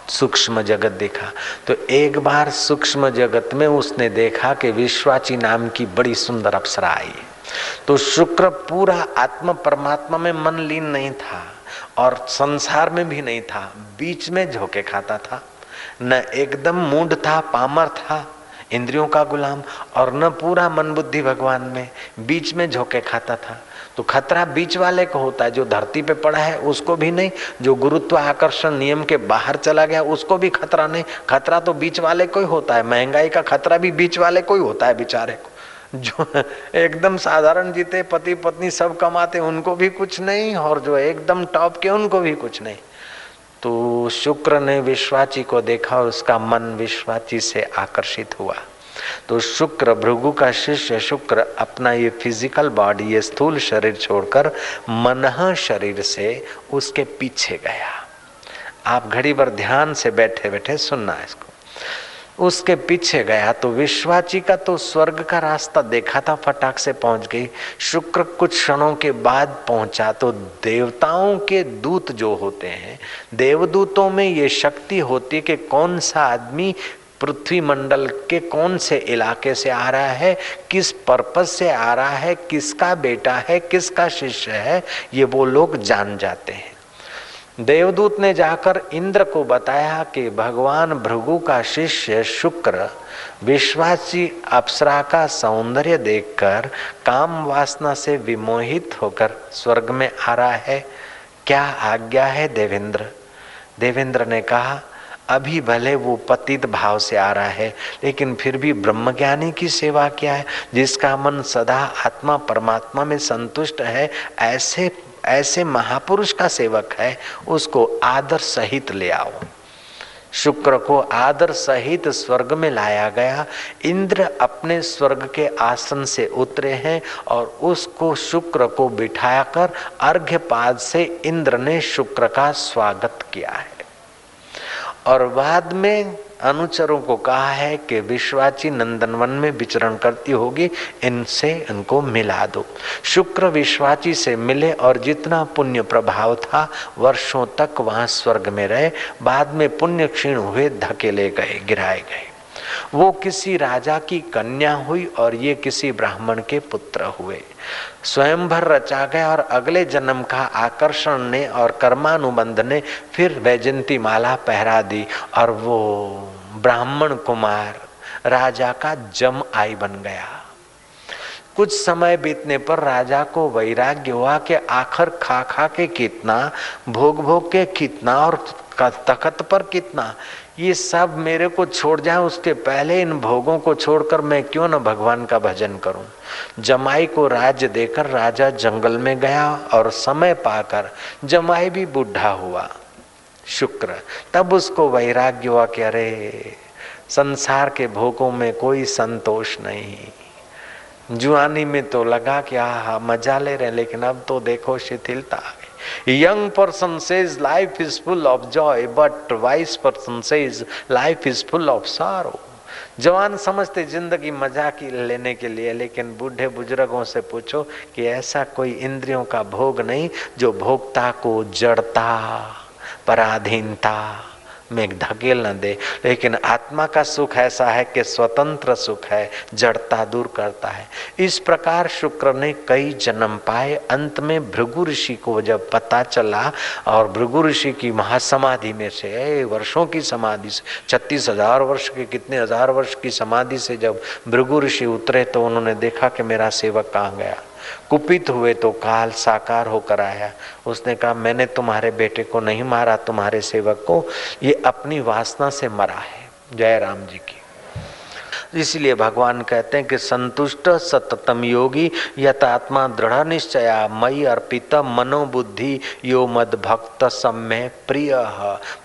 सूक्ष्म जगत देखा। तो एक बार सूक्ष्म जगत में उसने देखा कि विश्वाची नाम की बड़ी सुंदर अप्सरा आई। तो शुक्र पूरा आत्म परमात्मा में मन लीन नहीं था। और संसार में भी नहीं था, बीच में झोंके खाता था। न एकदम मूड था, पामर था, इंद्रियों का गुलाम, और न पूरा मन बुद्धि भगवान में, बीच में झोंके खाता था। तो खतरा बीच वाले को होता है, जो धरती पे पड़ा है, उसको भी नहीं, जो गुरुत्व आकर्षण नियम के बाहर चला गया, उसको भी खतरा नहीं। खतरा तो बीच वाले को ही होता है, महँगाई का खतरा भी बीच वाले को ही होता है, बेचारे को। जो एकदम साधारण जीते, पति, पत्नी सब कमाते, उनको भी कुछ नहीं, और जो एकदम टॉप के, उनको भी कुछ नहीं। तो शुक्र ने विश्वाची को देखा और उसका मन विश्वाची से आकर्षित हुआ। तो शुक्र भृगु का शिष्य, शुक्र अपना ये फ़िज़िकल बॉडी ये स्थूल शरीर छोड़कर मन शरीर से उसके पीछे गया। आप घड़ी भर ध्यान से बैठे बैठे सुनना इसको। उसके पीछे गया तो विश्वाची का तो स्वर्ग का रास्ता देखा था, फटाक से पहुँच गई। शुक्र कुछ क्षणों के बाद पहुँचा तो देवताओं के दूत जो होते हैं, देवदूतों में ये शक्ति होती है कि कौन सा आदमी पृथ्वी मंडल के कौन से इलाके से आ रहा है, किस पर्पज से आ रहा है, किसका बेटा है, किसका शिष्य है, ये वो लोग जान जाते हैं। देवदूत ने जाकर इंद्र को बताया कि भगवान भृगु का शिष्य शुक्र विश्वासी अप्सरा का सौंदर्य देखकर काम वासना से विमोहित होकर स्वर्ग में आ रहा है। क्या आज्ञा है देवेंद्र? देवेंद्र ने कहा, अभी भले वो पतित भाव से आ रहा है, लेकिन फिर भी ब्रह्मज्ञानी की सेवा क्या है? जिसका मन सदा आत्मा परमात्मा में संतुष्ट है, ऐसे ऐसे महापुरुष का सेवक है, उसको आदर सहित ले आओ। शुक्र को आदर सहित स्वर्ग में लाया गया। इंद्र अपने स्वर्ग के आसन से उतरे हैं और उसको शुक्र को बिठाकर अर्घ्यपाद से इंद्र ने शुक्र का स्वागत किया है। और बाद में अनुचरों को कहा है कि विश्वाची नंदनवन में विचरण करती होगी, इनसे इनको मिला दो। शुक्र विश्वाची से मिले और जितना पुण्य प्रभाव था, वर्षों तक वहाँ स्वर्ग में रहे, बाद में पुण्य क्षीण हुए, धकेले गए, गिराए गए। वो किसी राजा की कन्या हुई और ये किसी ब्राह्मण के पुत्र हुए। स्वयंभर रचा गया और अगले जन्म का आकर्षण ने और कर्मानुबंध ने फिर वैजंती माला पहरा दी और वो ब्राह्मण कुमार, राजा का जम आई बन गया। कुछ समय बीतने पर राजा को वैराग्य हुआ कि आखिर खा खा के कितना, भोग भोग के कितना और तखत पर कितना। ये सब मेरे को छोड़ जाए, उसके पहले इन भोगों को छोड़कर मैं क्यों न भगवान का भजन करूँ? जमाई को राज्य देकर राजा जंगल में गया और समय पाकर जमाई भी बुढ़ा हुआ। शुक्र। तब उसको वैराग्य हुआ कि अरे, संसार के भोगों में कोई संतोष नहीं। जुआनी में तो लगा कि हा मज़ा ले रहे, लेकिन अब तो देखो, शिथिलता आ गई। Young person says, life is full of joy, but wise person says, life is full of sorrow. जवान समझते ज़िंदगी मज़ा की लेने के लिए, लेकिन बूढ़े बुज़ुर्गों से पूछो कि ऐसा कोई इंद्रियों का भोग नहीं जो भोगता को जड़ता। पराधीनता में धकेल न दे। लेकिन आत्मा का सुख ऐसा है कि स्वतंत्र सुख है, जड़ता दूर करता है। इस प्रकार शुक्र ने कई जन्म पाए। अंत में भृगु ऋषि को जब पता चला और भृगु ऋषि की महासमाधि में से वर्षों की समाधि से, छत्तीस हज़ार वर्ष के, कितने हज़ार वर्ष की समाधि से जब भृगु ऋषि उतरे तो उन्होंने देखा कि मेरा सेवक कहाँ गया। कुपित हुए तो काल साकार होकर आया। उसने कहा, मैंने तुम्हारे बेटे को नहीं मारा, तुम्हारे सेवक को। ये अपनी वासना से मरा है। जय राम जी की। इसलिए भगवान कहते हैं कि संतुष्ट सततम योगी यथात्मा दृढ़ निश्चया मई अर्पित मनोबुद्धि यो मद भक्त सम्य प्रिय।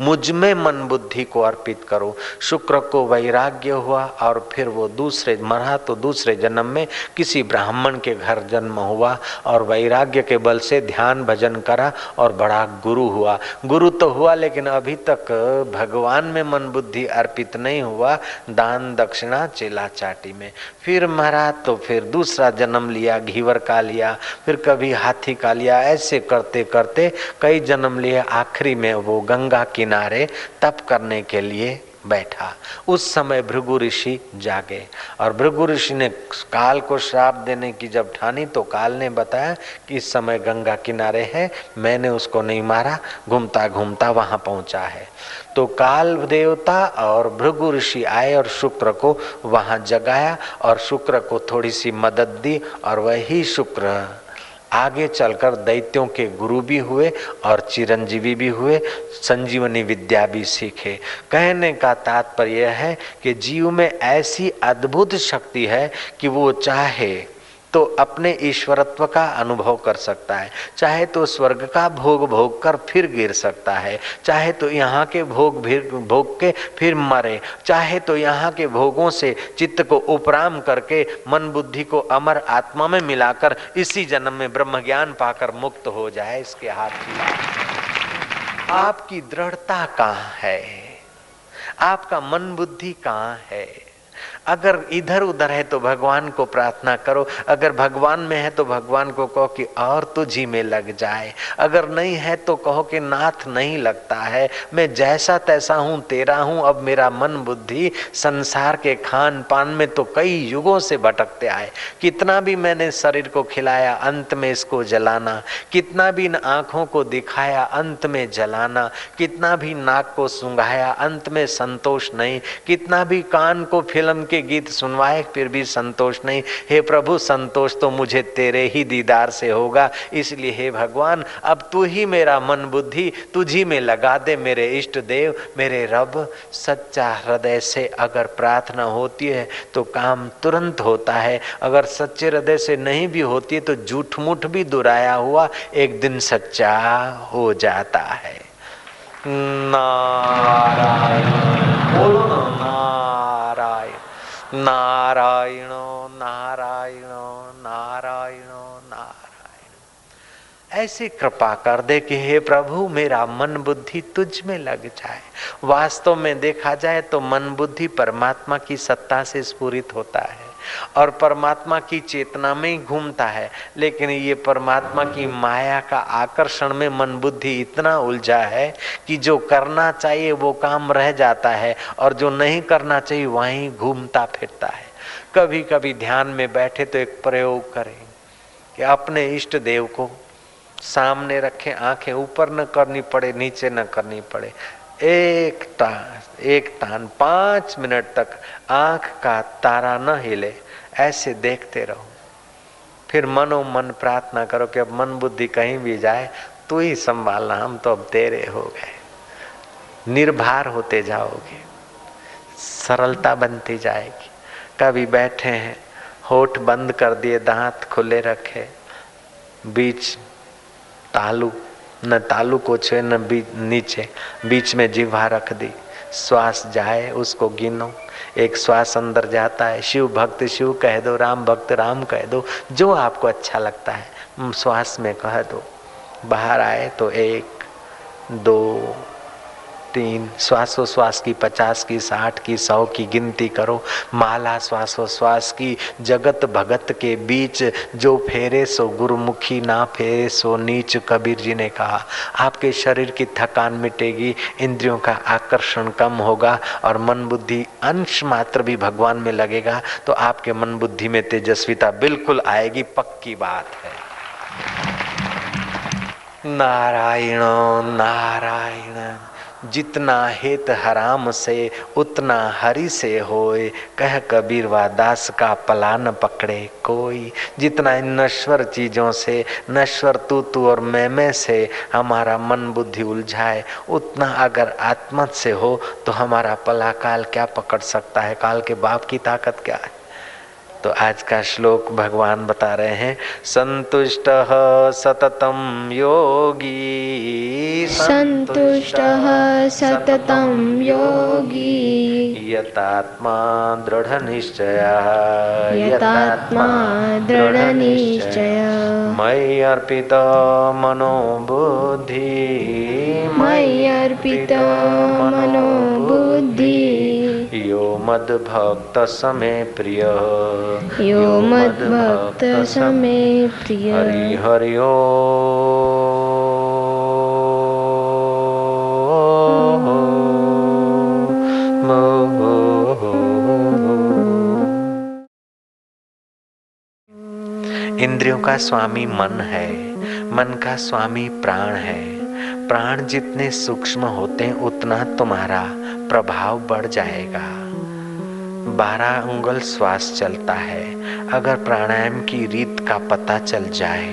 मुझमें मन बुद्धि को अर्पित करो। शुक्र को वैराग्य हुआ और फिर वो दूसरे मरा तो दूसरे जन्म में किसी ब्राह्मण के घर जन्म हुआ और वैराग्य के बल से ध्यान भजन करा और बड़ा गुरु हुआ। गुरु तो हुआ लेकिन अभी तक भगवान में मन बुद्धि अर्पित नहीं हुआ। दान दक्षिणा चेला चाटी में। फिर मरा तो फिर दूसरा जन्म लिया, घीवर का लिया, फिर कभी हाथी का लिया। ऐसे करते करते कई जन्म लिए आखिरी में वो गंगा किनारे तप करने के लिए बैठा। उस समय भृगु ऋषि जागे और भृगु ऋषि ने काल को श्राप देने की जब ठानी तो काल ने बताया कि इस समय गंगा किनारे है, मैंने उसको नहीं मारा घूमता घूमता वहाँ पहुँचा है। तो काल देवता और भृगु ऋषि आए और शुक्र को वहाँ जगाया और शुक्र को थोड़ी सी मदद दी और वही शुक्र आगे चलकर दैत्यों के गुरु भी हुए और चिरंजीवी भी हुए, संजीवनी विद्या भी सीखे। कहने का तात्पर्य है कि जीव में ऐसी अद्भुत शक्ति है कि वो चाहे तो अपने ईश्वरत्व का अनुभव कर सकता है। चाहे तो स्वर्ग का भोग भोग कर फिर गिर सकता है। चाहे तो यहाँ के भोग भोग के फिर मरे। चाहे तो यहाँ के भोगों से चित्त को उपराम करके मन बुद्धि को अमर आत्मा में मिलाकर इसी जन्म में ब्रह्म ज्ञान पाकर मुक्त हो जाए, इसके हाथ की आपकी दृढ़ता कहाँ है? आपका मन बुद्धि कहाँ है? अगर इधर उधर है तो भगवान को प्रार्थना करो। अगर भगवान में है तो भगवान को कहो कि और तुझी में लग जाए। अगर नहीं है तो कहो कि नाथ नहीं लगता है। मैं जैसा तैसा हूँ, तेरा हूँ, अब मेरा मन बुद्धि संसार के खान पान में तो कई युगों से भटकते आए। कितना भी मैंने शरीर को खिलाया, अंत में इसको जलाना। कितना भी इन आँखों को दिखाया, अंत में जलाना। कितना भी नाक को सुंघाया, अंत में संतोष नहीं। कितना भी कान को फ़िल्म के गीत सुनवाए, फिर भी संतोष नहीं। हे प्रभु, संतोष तो मुझे तेरे ही दीदार से होगा। इसलिए हे भगवान, अब तू ही मेरा मन बुद्धि, तुझी में लगा दे मेरे इष्ट देव, मेरे रब। सच्चा हृदय से अगर प्रार्थना होती है तो काम तुरंत होता है। अगर सच्चे हृदय से नहीं भी होती है तो झूठ मुठ भी दुराया हुआ, एक दिन सच्चा हो जाता है। नारायण, बोलो नारायण। नारायण नारायण नारायण नारायण। ऐसी कृपा कर दे कि हे प्रभु, मेरा मन बुद्धि तुझ में लग जाए। वास्तव में देखा जाए तो मन बुद्धि परमात्मा की सत्ता से स्फूरित होता है। और परमात्मा की चेतना में ही घूमता है, लेकिन ये परमात्मा की माया का आकर्षण में मन बुद्धि इतना उलझा है कि जो करना चाहिए वो काम रह जाता है और जो नहीं करना चाहिए वहीं घूमता फिरता है। कभी कभी ध्यान में बैठे तो एक प्रयोग करें कि अपने इष्ट देव को सामने रखें, आँखें ऊपर न करनी पड़े, नीचे न करनी पड़े। एक तान एक तान, पाँच मिनट तक आँख का तारा न हिले, ऐसे देखते रहो। फिर मनो मन प्रार्थना करो कि अब मन बुद्धि कहीं भी जाए, तू ही संभालना हम तो अब तेरे हो गए। निर्भर होते जाओगे, सरलता बनती जाएगी। कभी बैठे हैं, होठ बंद कर दिए, दांत खुले रखे, बीच तालू न तालू को छे, न बीच नीचे। बीच में जिवा रख दी। श्वास जाए, उसको गिनो। एक श्वास अंदर जाता है। शिव भक्त, शिव कह दो, राम भक्त, राम कह दो। जो आपको अच्छा लगता है श्वास में कह दो। बाहर आए तो एक, दो तीन, श्वासोश्वास की पचास की, साठ की, सौ की गिनती करो। माला श्वासोश्वास की, जगत भगत के बीच, जो फेरे सो गुरुमुखी, ना फेरे सो नीच कबीर जी ने कहा। आपके शरीर की थकान मिटेगी, इंद्रियों का आकर्षण कम होगा और मन बुद्धि अंश मात्र भी भगवान में लगेगा तो आपके मन बुद्धि में तेजस्विता बिल्कुल आएगी, पक्की बात है। नारायण नारायण। जितना हित हराम से, उतना हरि से होए। कह कबीर वा दास का पलान पकड़े कोई। जितना इन नश्वर चीज़ों से, नश्वर तू तू और मैं मैं से हमारा मन बुद्धि उलझाए। उतना अगर आत्मत से हो तो हमारा पला काल क्या पकड़ सकता है? काल के बाप की ताकत क्या है? तो आज का श्लोक भगवान बता रहे हैं संतुष्ट सततम योगी। संतुष्ट सततम योगी। यतात्मा दृढ़ निश्चय यतात्मा दृढ़ निश्चय मयि अर्पित मनोबुद्धि। मयि अर्पित मनोबुद्धि। यो मद्भक्त समे प्रिय। यो मद्भक्त समे प्रिय। हरि हरि ओ इंद्रियों का स्वामी मन है मन का स्वामी प्राण है। प्राण जितने सूक्ष्म होते हैं उतना तुम्हारा प्रभाव बढ़ जाएगा। बारह उंगल श्वास चलता है। अगर प्राणायाम की रीत का पता चल जाए,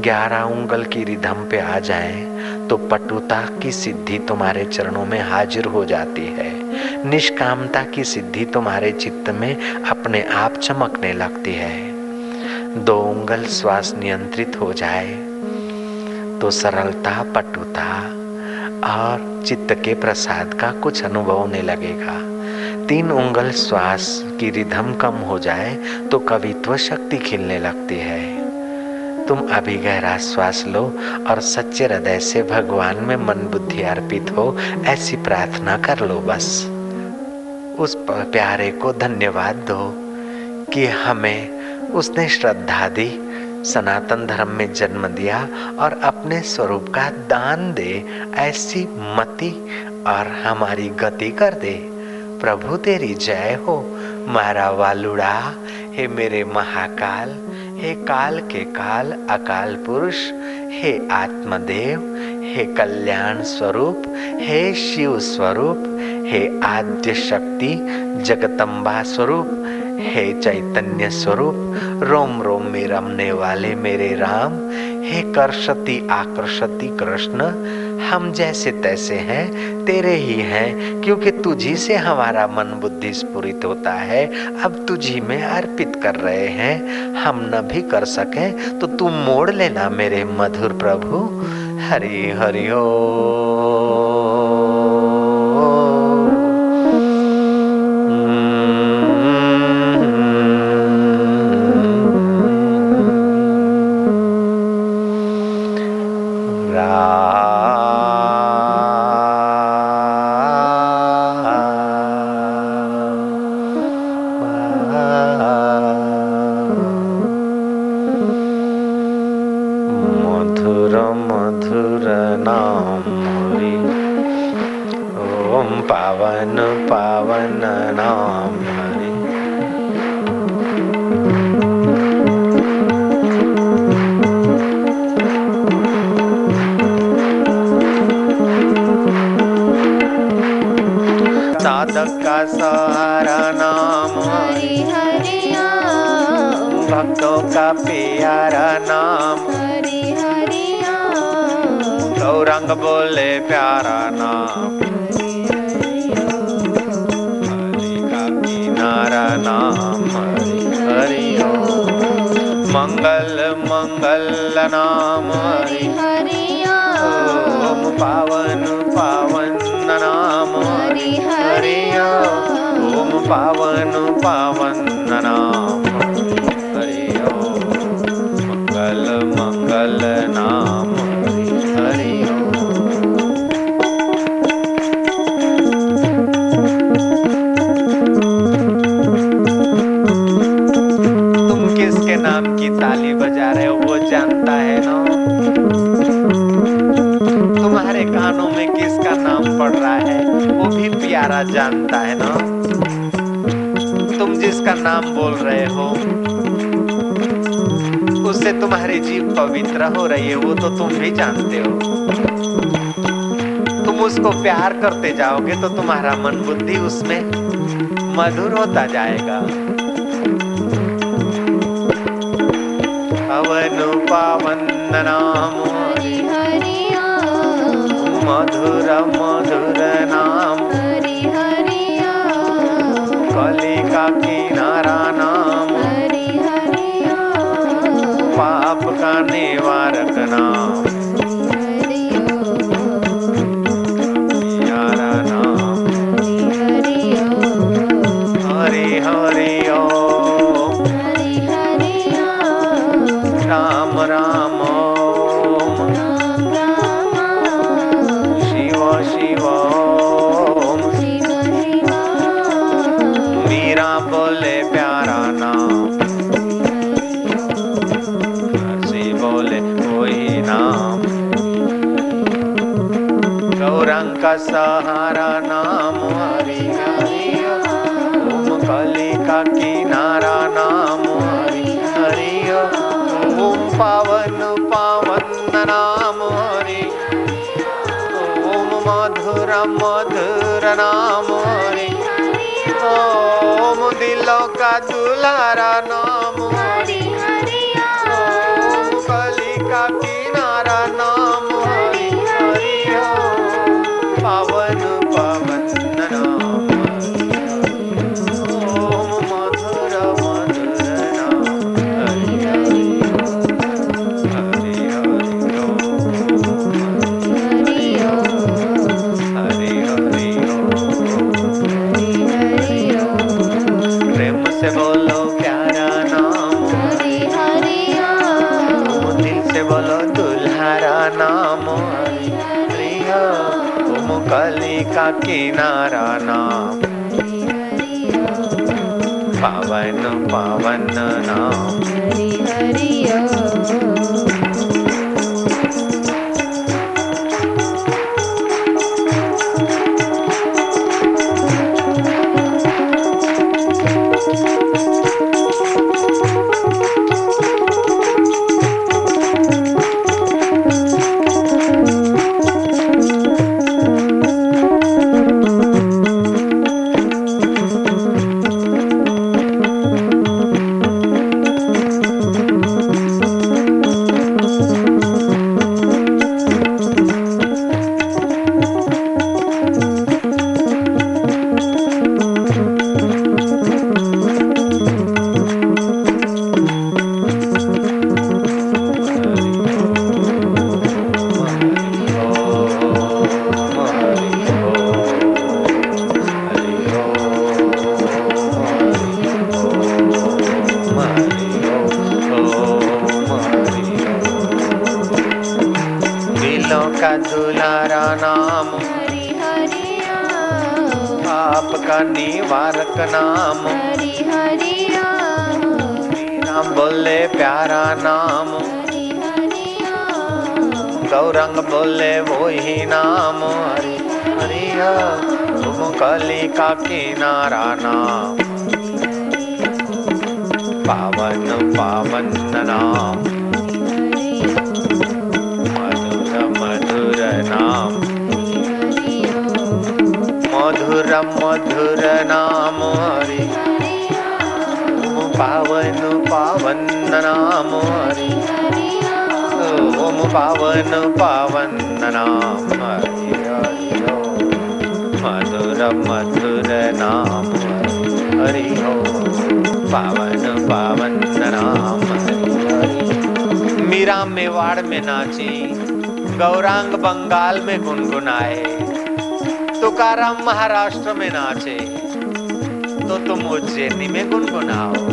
ग्यारह उंगल की रिधम पे आ जाए तो पटुता की सिद्धि तुम्हारे चरणों में हाजिर हो जाती है। निष्कामता की सिद्धि तुम्हारे चित्त में अपने आप चमकने लगती है। दो उंगल श्वास नियंत्रित हो जाए तो सरलता पटुता और चित्त के प्रसाद का कुछ अनुभव होने लगेगा। तीन उंगल श्वास की रिधम कम हो जाए तो कवित्व शक्ति खिलने लगती है। तुम अभी गहरा श्वास लो और सच्चे हृदय से भगवान में मन बुद्धि अर्पित हो, ऐसी प्रार्थना कर लो बस। उस प्यारे को धन्यवाद दो कि हमें उसने श्रद्धा दी, सनातन धर्म में जन्म दिया और अपने स्वरूप का दान दे, ऐसी मति और हमारी गति कर दे। प्रभु तेरी जय हो। मारा वालुड़ा, हे मेरे महाकाल, हे काल के काल अकाल पुरुष, हे आत्मदेव, हे कल्याण स्वरूप, हे शिव स्वरूप, हे आद्य शक्ति जगतम्बा स्वरूप, हे चैतन्य स्वरूप, रोम रोम में रमने वाले मेरे राम, हे कर्षति आकर्षति कृष्ण हम जैसे तैसे हैं, तेरे ही हैं, क्योंकि तुझी से हमारा मन बुद्धि स्फुरित होता है। अब तुझी में अर्पित कर रहे हैं। हम न भी कर सकें तो तू मोड़ लेना मेरे मधुर प्रभु। हरि हरि सहारा नाम। हरि हरि भक्तों का प्यारा नाम। हरि हरि गौरंग बोले प्यारा नाम। हरि का किनारा नाम। हरि हरि मंगल मंगल नाम। हरि हरि ओम। पावन पावन पावन पावन नाम। हरि मंगल मंगल नाम। हरि तुम किसके नाम की ताली बजा रहे हो, वो जानता है ना? कानों में किसका नाम पड़ रहा है, वो भी प्यारा जानता है ना? जिसका नाम बोल रहे हो उससे तुम्हारी जीव पवित्र हो रही है वो तो तुम भी जानते हो। तुम उसको प्यार करते जाओगे तो तुम्हारा मन बुद्धि उसमें मधुर होता जाएगा। पवन पावन नाम हरि हरि ओम मधुर मधुर नाम। हरि हरि ओम कली का निवारक नाम ନାମ ରେ ଓ ମୁଁ ଦିଲ ନାମ का किनारा नाम। पावन पावन नाम। हरि हरि पावन पावन हरि मीरा मेवाड़ में नाची, गौरांग बंगाल में गुनगुनाए। तुकाराम महाराष्ट्र में नाचे तो तुम उज्जैनी में गुनगुनाओ।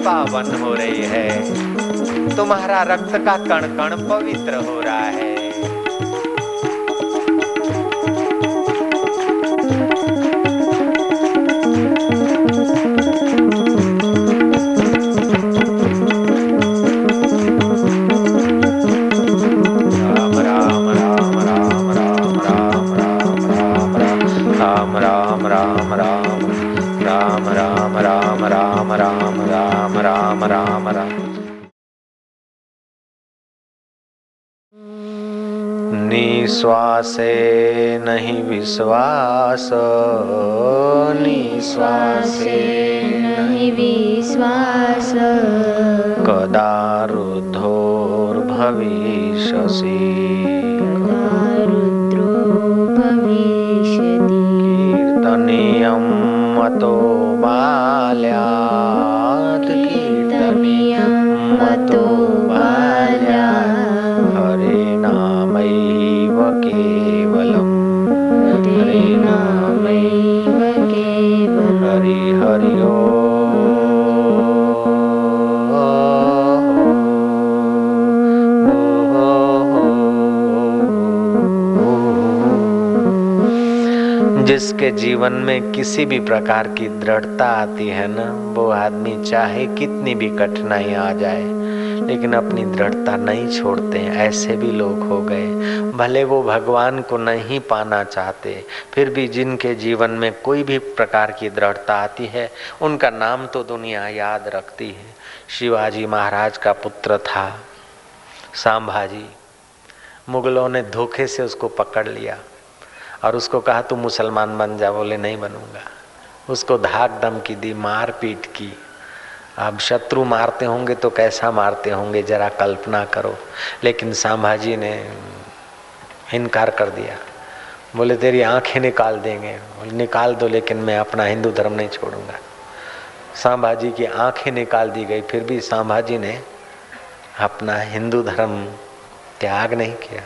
पावन हो रही है। तुम्हारा रक्त का कण कण पवित्र हो रहा है। राम निश्वासे नहीं विश्वास निश्वासे नहीं विश्वास। कदा रुद्धोर्भविष्यसि रुद्रो भविष्यति कीर्तनीयं मतो बाल्यात् जिसके जीवन में किसी भी प्रकार की दृढ़ता आती है ना, वो आदमी चाहे कितनी भी कठिनाई आ जाए, लेकिन अपनी दृढ़ता नहीं छोड़ते हैं ऐसे भी लोग हो गए। भले वो भगवान को नहीं पाना चाहते, फिर भी जिनके जीवन में कोई भी प्रकार की दृढ़ता आती है, उनका नाम तो दुनिया याद रखती है। शिवाजी महाराज का पुत्र था, सांभाजी। मुगलों ने धोखे से उसको पकड़ लिया। और उसको कहा तू मुसलमान बन जा बोले, नहीं बनूँगा। उसको धाक दम की दी मार पीट की। अब शत्रु मारते होंगे तो कैसा मारते होंगे, जरा कल्पना करो। लेकिन संभाजी ने इनकार कर दिया। बोले, तेरी आँखें निकाल देंगे। बोले, निकाल दो, लेकिन मैं अपना हिंदू धर्म नहीं छोड़ूँगा। सांभाजी की आँखें निकाल दी गई, फिर भी सांभाजी ने अपना हिंदू धर्म त्याग नहीं किया।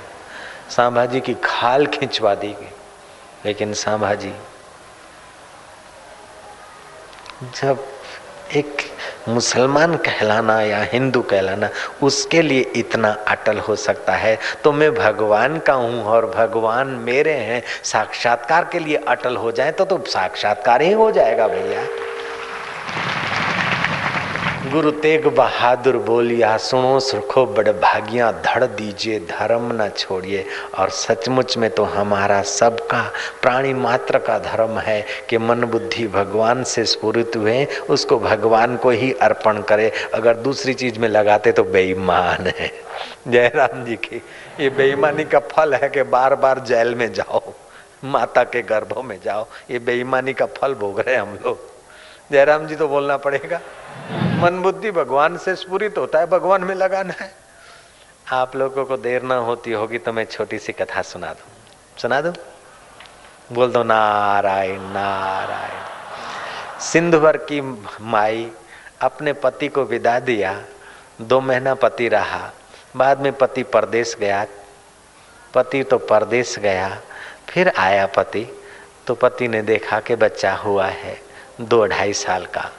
सांभाजी की खाल खिंचवा दी गई। लेकिन सांभाजी जब एक मुसलमान कहलाना या हिंदू कहलाना, उसके लिए इतना अटल हो सकता है? तो मैं भगवान का हूँ और भगवान मेरे हैं। साक्षात्कार के लिए अटल हो जाए तो तो साक्षात्कार ही हो जाएगा भैया। गुरु तेग बहादुर बोलिया सुनो सुखो बड़ भागिया धड़ दीजिए, धर्म न छोड़िए। और सचमुच में तो हमारा सबका, प्राणी मात्र का धर्म है कि मन बुद्धि भगवान से स्फुरित हुए, उसको भगवान को ही अर्पण करे। अगर दूसरी चीज़ में लगाते तो बेईमान है। जयराम जी की। ये बेईमानी का फल है कि बार बार जेल में जाओ, माता के गर्भों में जाओ। ये बेईमानी का फल भोग रहे हम लोग। जयराम जी तो बोलना पड़ेगा। मन बुद्धि भगवान से स्फूरित होता है, भगवान में लगाना है। आप लोगों को देर ना होती होगी तो मैं छोटी सी कथा सुना दू। सुना दू? बोल दो, नारायण नारायण सिंधु भर की माई अपने पति को विदा दिया। दो महीना पति रहा, बाद में पति परदेश गया। पति तो परदेश गया, फिर आया पति। तो पति ने देखा कि बच्चा हुआ है। दो ढाई साल का।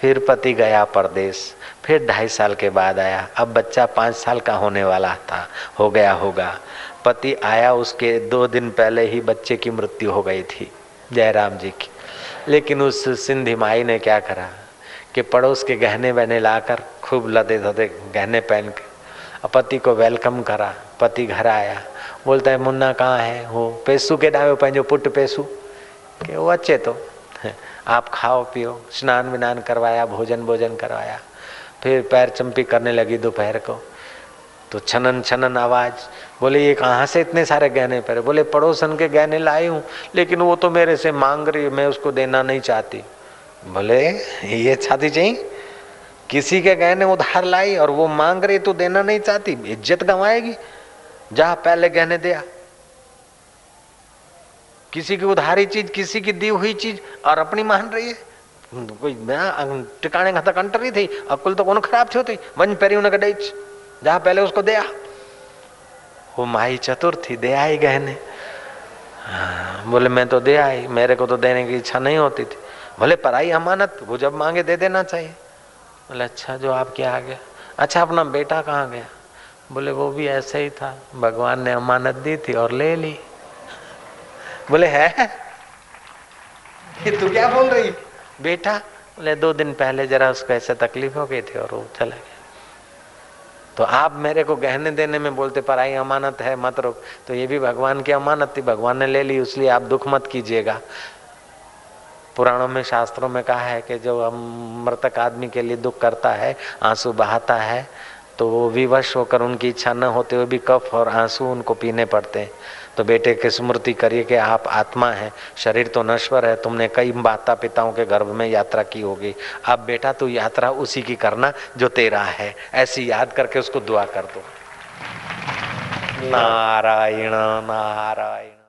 फिर पति गया परदेश, फिर ढाई साल के बाद आया। अब बच्चा पाँच साल का होने वाला था, हो गया होगा। पति आया उसके दो दिन पहले ही बच्चे की मृत्यु हो गई थी, जयराम जी की। लेकिन उस सिंधी माई ने क्या करा कि पड़ोस के गहने वहने लाकर खूब लदे धदे गहने पहन के पति को वेलकम करा। पति घर आया, बोलता है, मुन्ना कहाँ है? वो पैसू के डायो पंहिंजो पुट पैसू कि वो अचे तो। आप खाओ, पियो, स्नान विनान करवाया, भोजन भोजन करवाया। फिर पैर चंपी करने लगी दोपहर को। तो छनन छनन आवाज़, बोले, ये कहाँ से इतने सारे गहने पहरे? बोले, पड़ोसन के गहने लाई हूँ, लेकिन वो तो मेरे से मांग रही मैं उसको देना नहीं चाहती। बोले, ये छाती चाहिए किसी के गहने उधार लाई और वो मांग रही तो देना नहीं चाहती? इज़्ज़त गंवाएगी? जा, पहले गहने दिया किसी की उधारी चीज़ किसी की दी हुई चीज़ और अपनी मान रही है। कोई टिकाने खां त कंटरी थी अकुल तो कोन ख़राब थी वञ पहिरीं हुनखे ॾेई जा पहले उसको दे आ वो माई चतुर थी दे आई गहने। हाँ, बोले मैं तो दे आई मेरे को तो देने की इच्छा नहीं होती थी। बोले पराई अमानत वो जब मांगे दे देना चाहिए। बोले अच्छा जो आपके आ गया अच्छा अपना बेटा कहाँ गया? बोले वो भी ऐसे ही था भगवान ने अमानत दी थी और ले ली। बोले है? ये तू क्या बोल रही? बेटा बोले दो दिन पहले जरा उसको ऐसे तकलीफ़ हो गई थी और वो चला गया। तो आप मेरे को गहने देने में बोलते पराई अमानत है मत रोक। तो ये भी भगवान की अमानत थी भगवान ने ले ली इसलिए आप दुख मत कीजिएगा। पुराणों में शास्त्रों में कहा है कि जो मृतक आदमी के लिए दुख करता है आँसू बहाता है तो वो विवश होकर उनकी इच्छा न होते हुए भी कफ और आँसू उनको पीने पड़ते हैं। तो बेटे की स्मृति करिए कि आप आत्मा है शरीर तो नश्वर है तुमने कई माता पिताओं के गर्भ में यात्रा की होगी। अब बेटा तू यात्रा उसी की करना जो तेरा है ऐसी याद करके उसको दुआ कर दो। नारायण नारायण।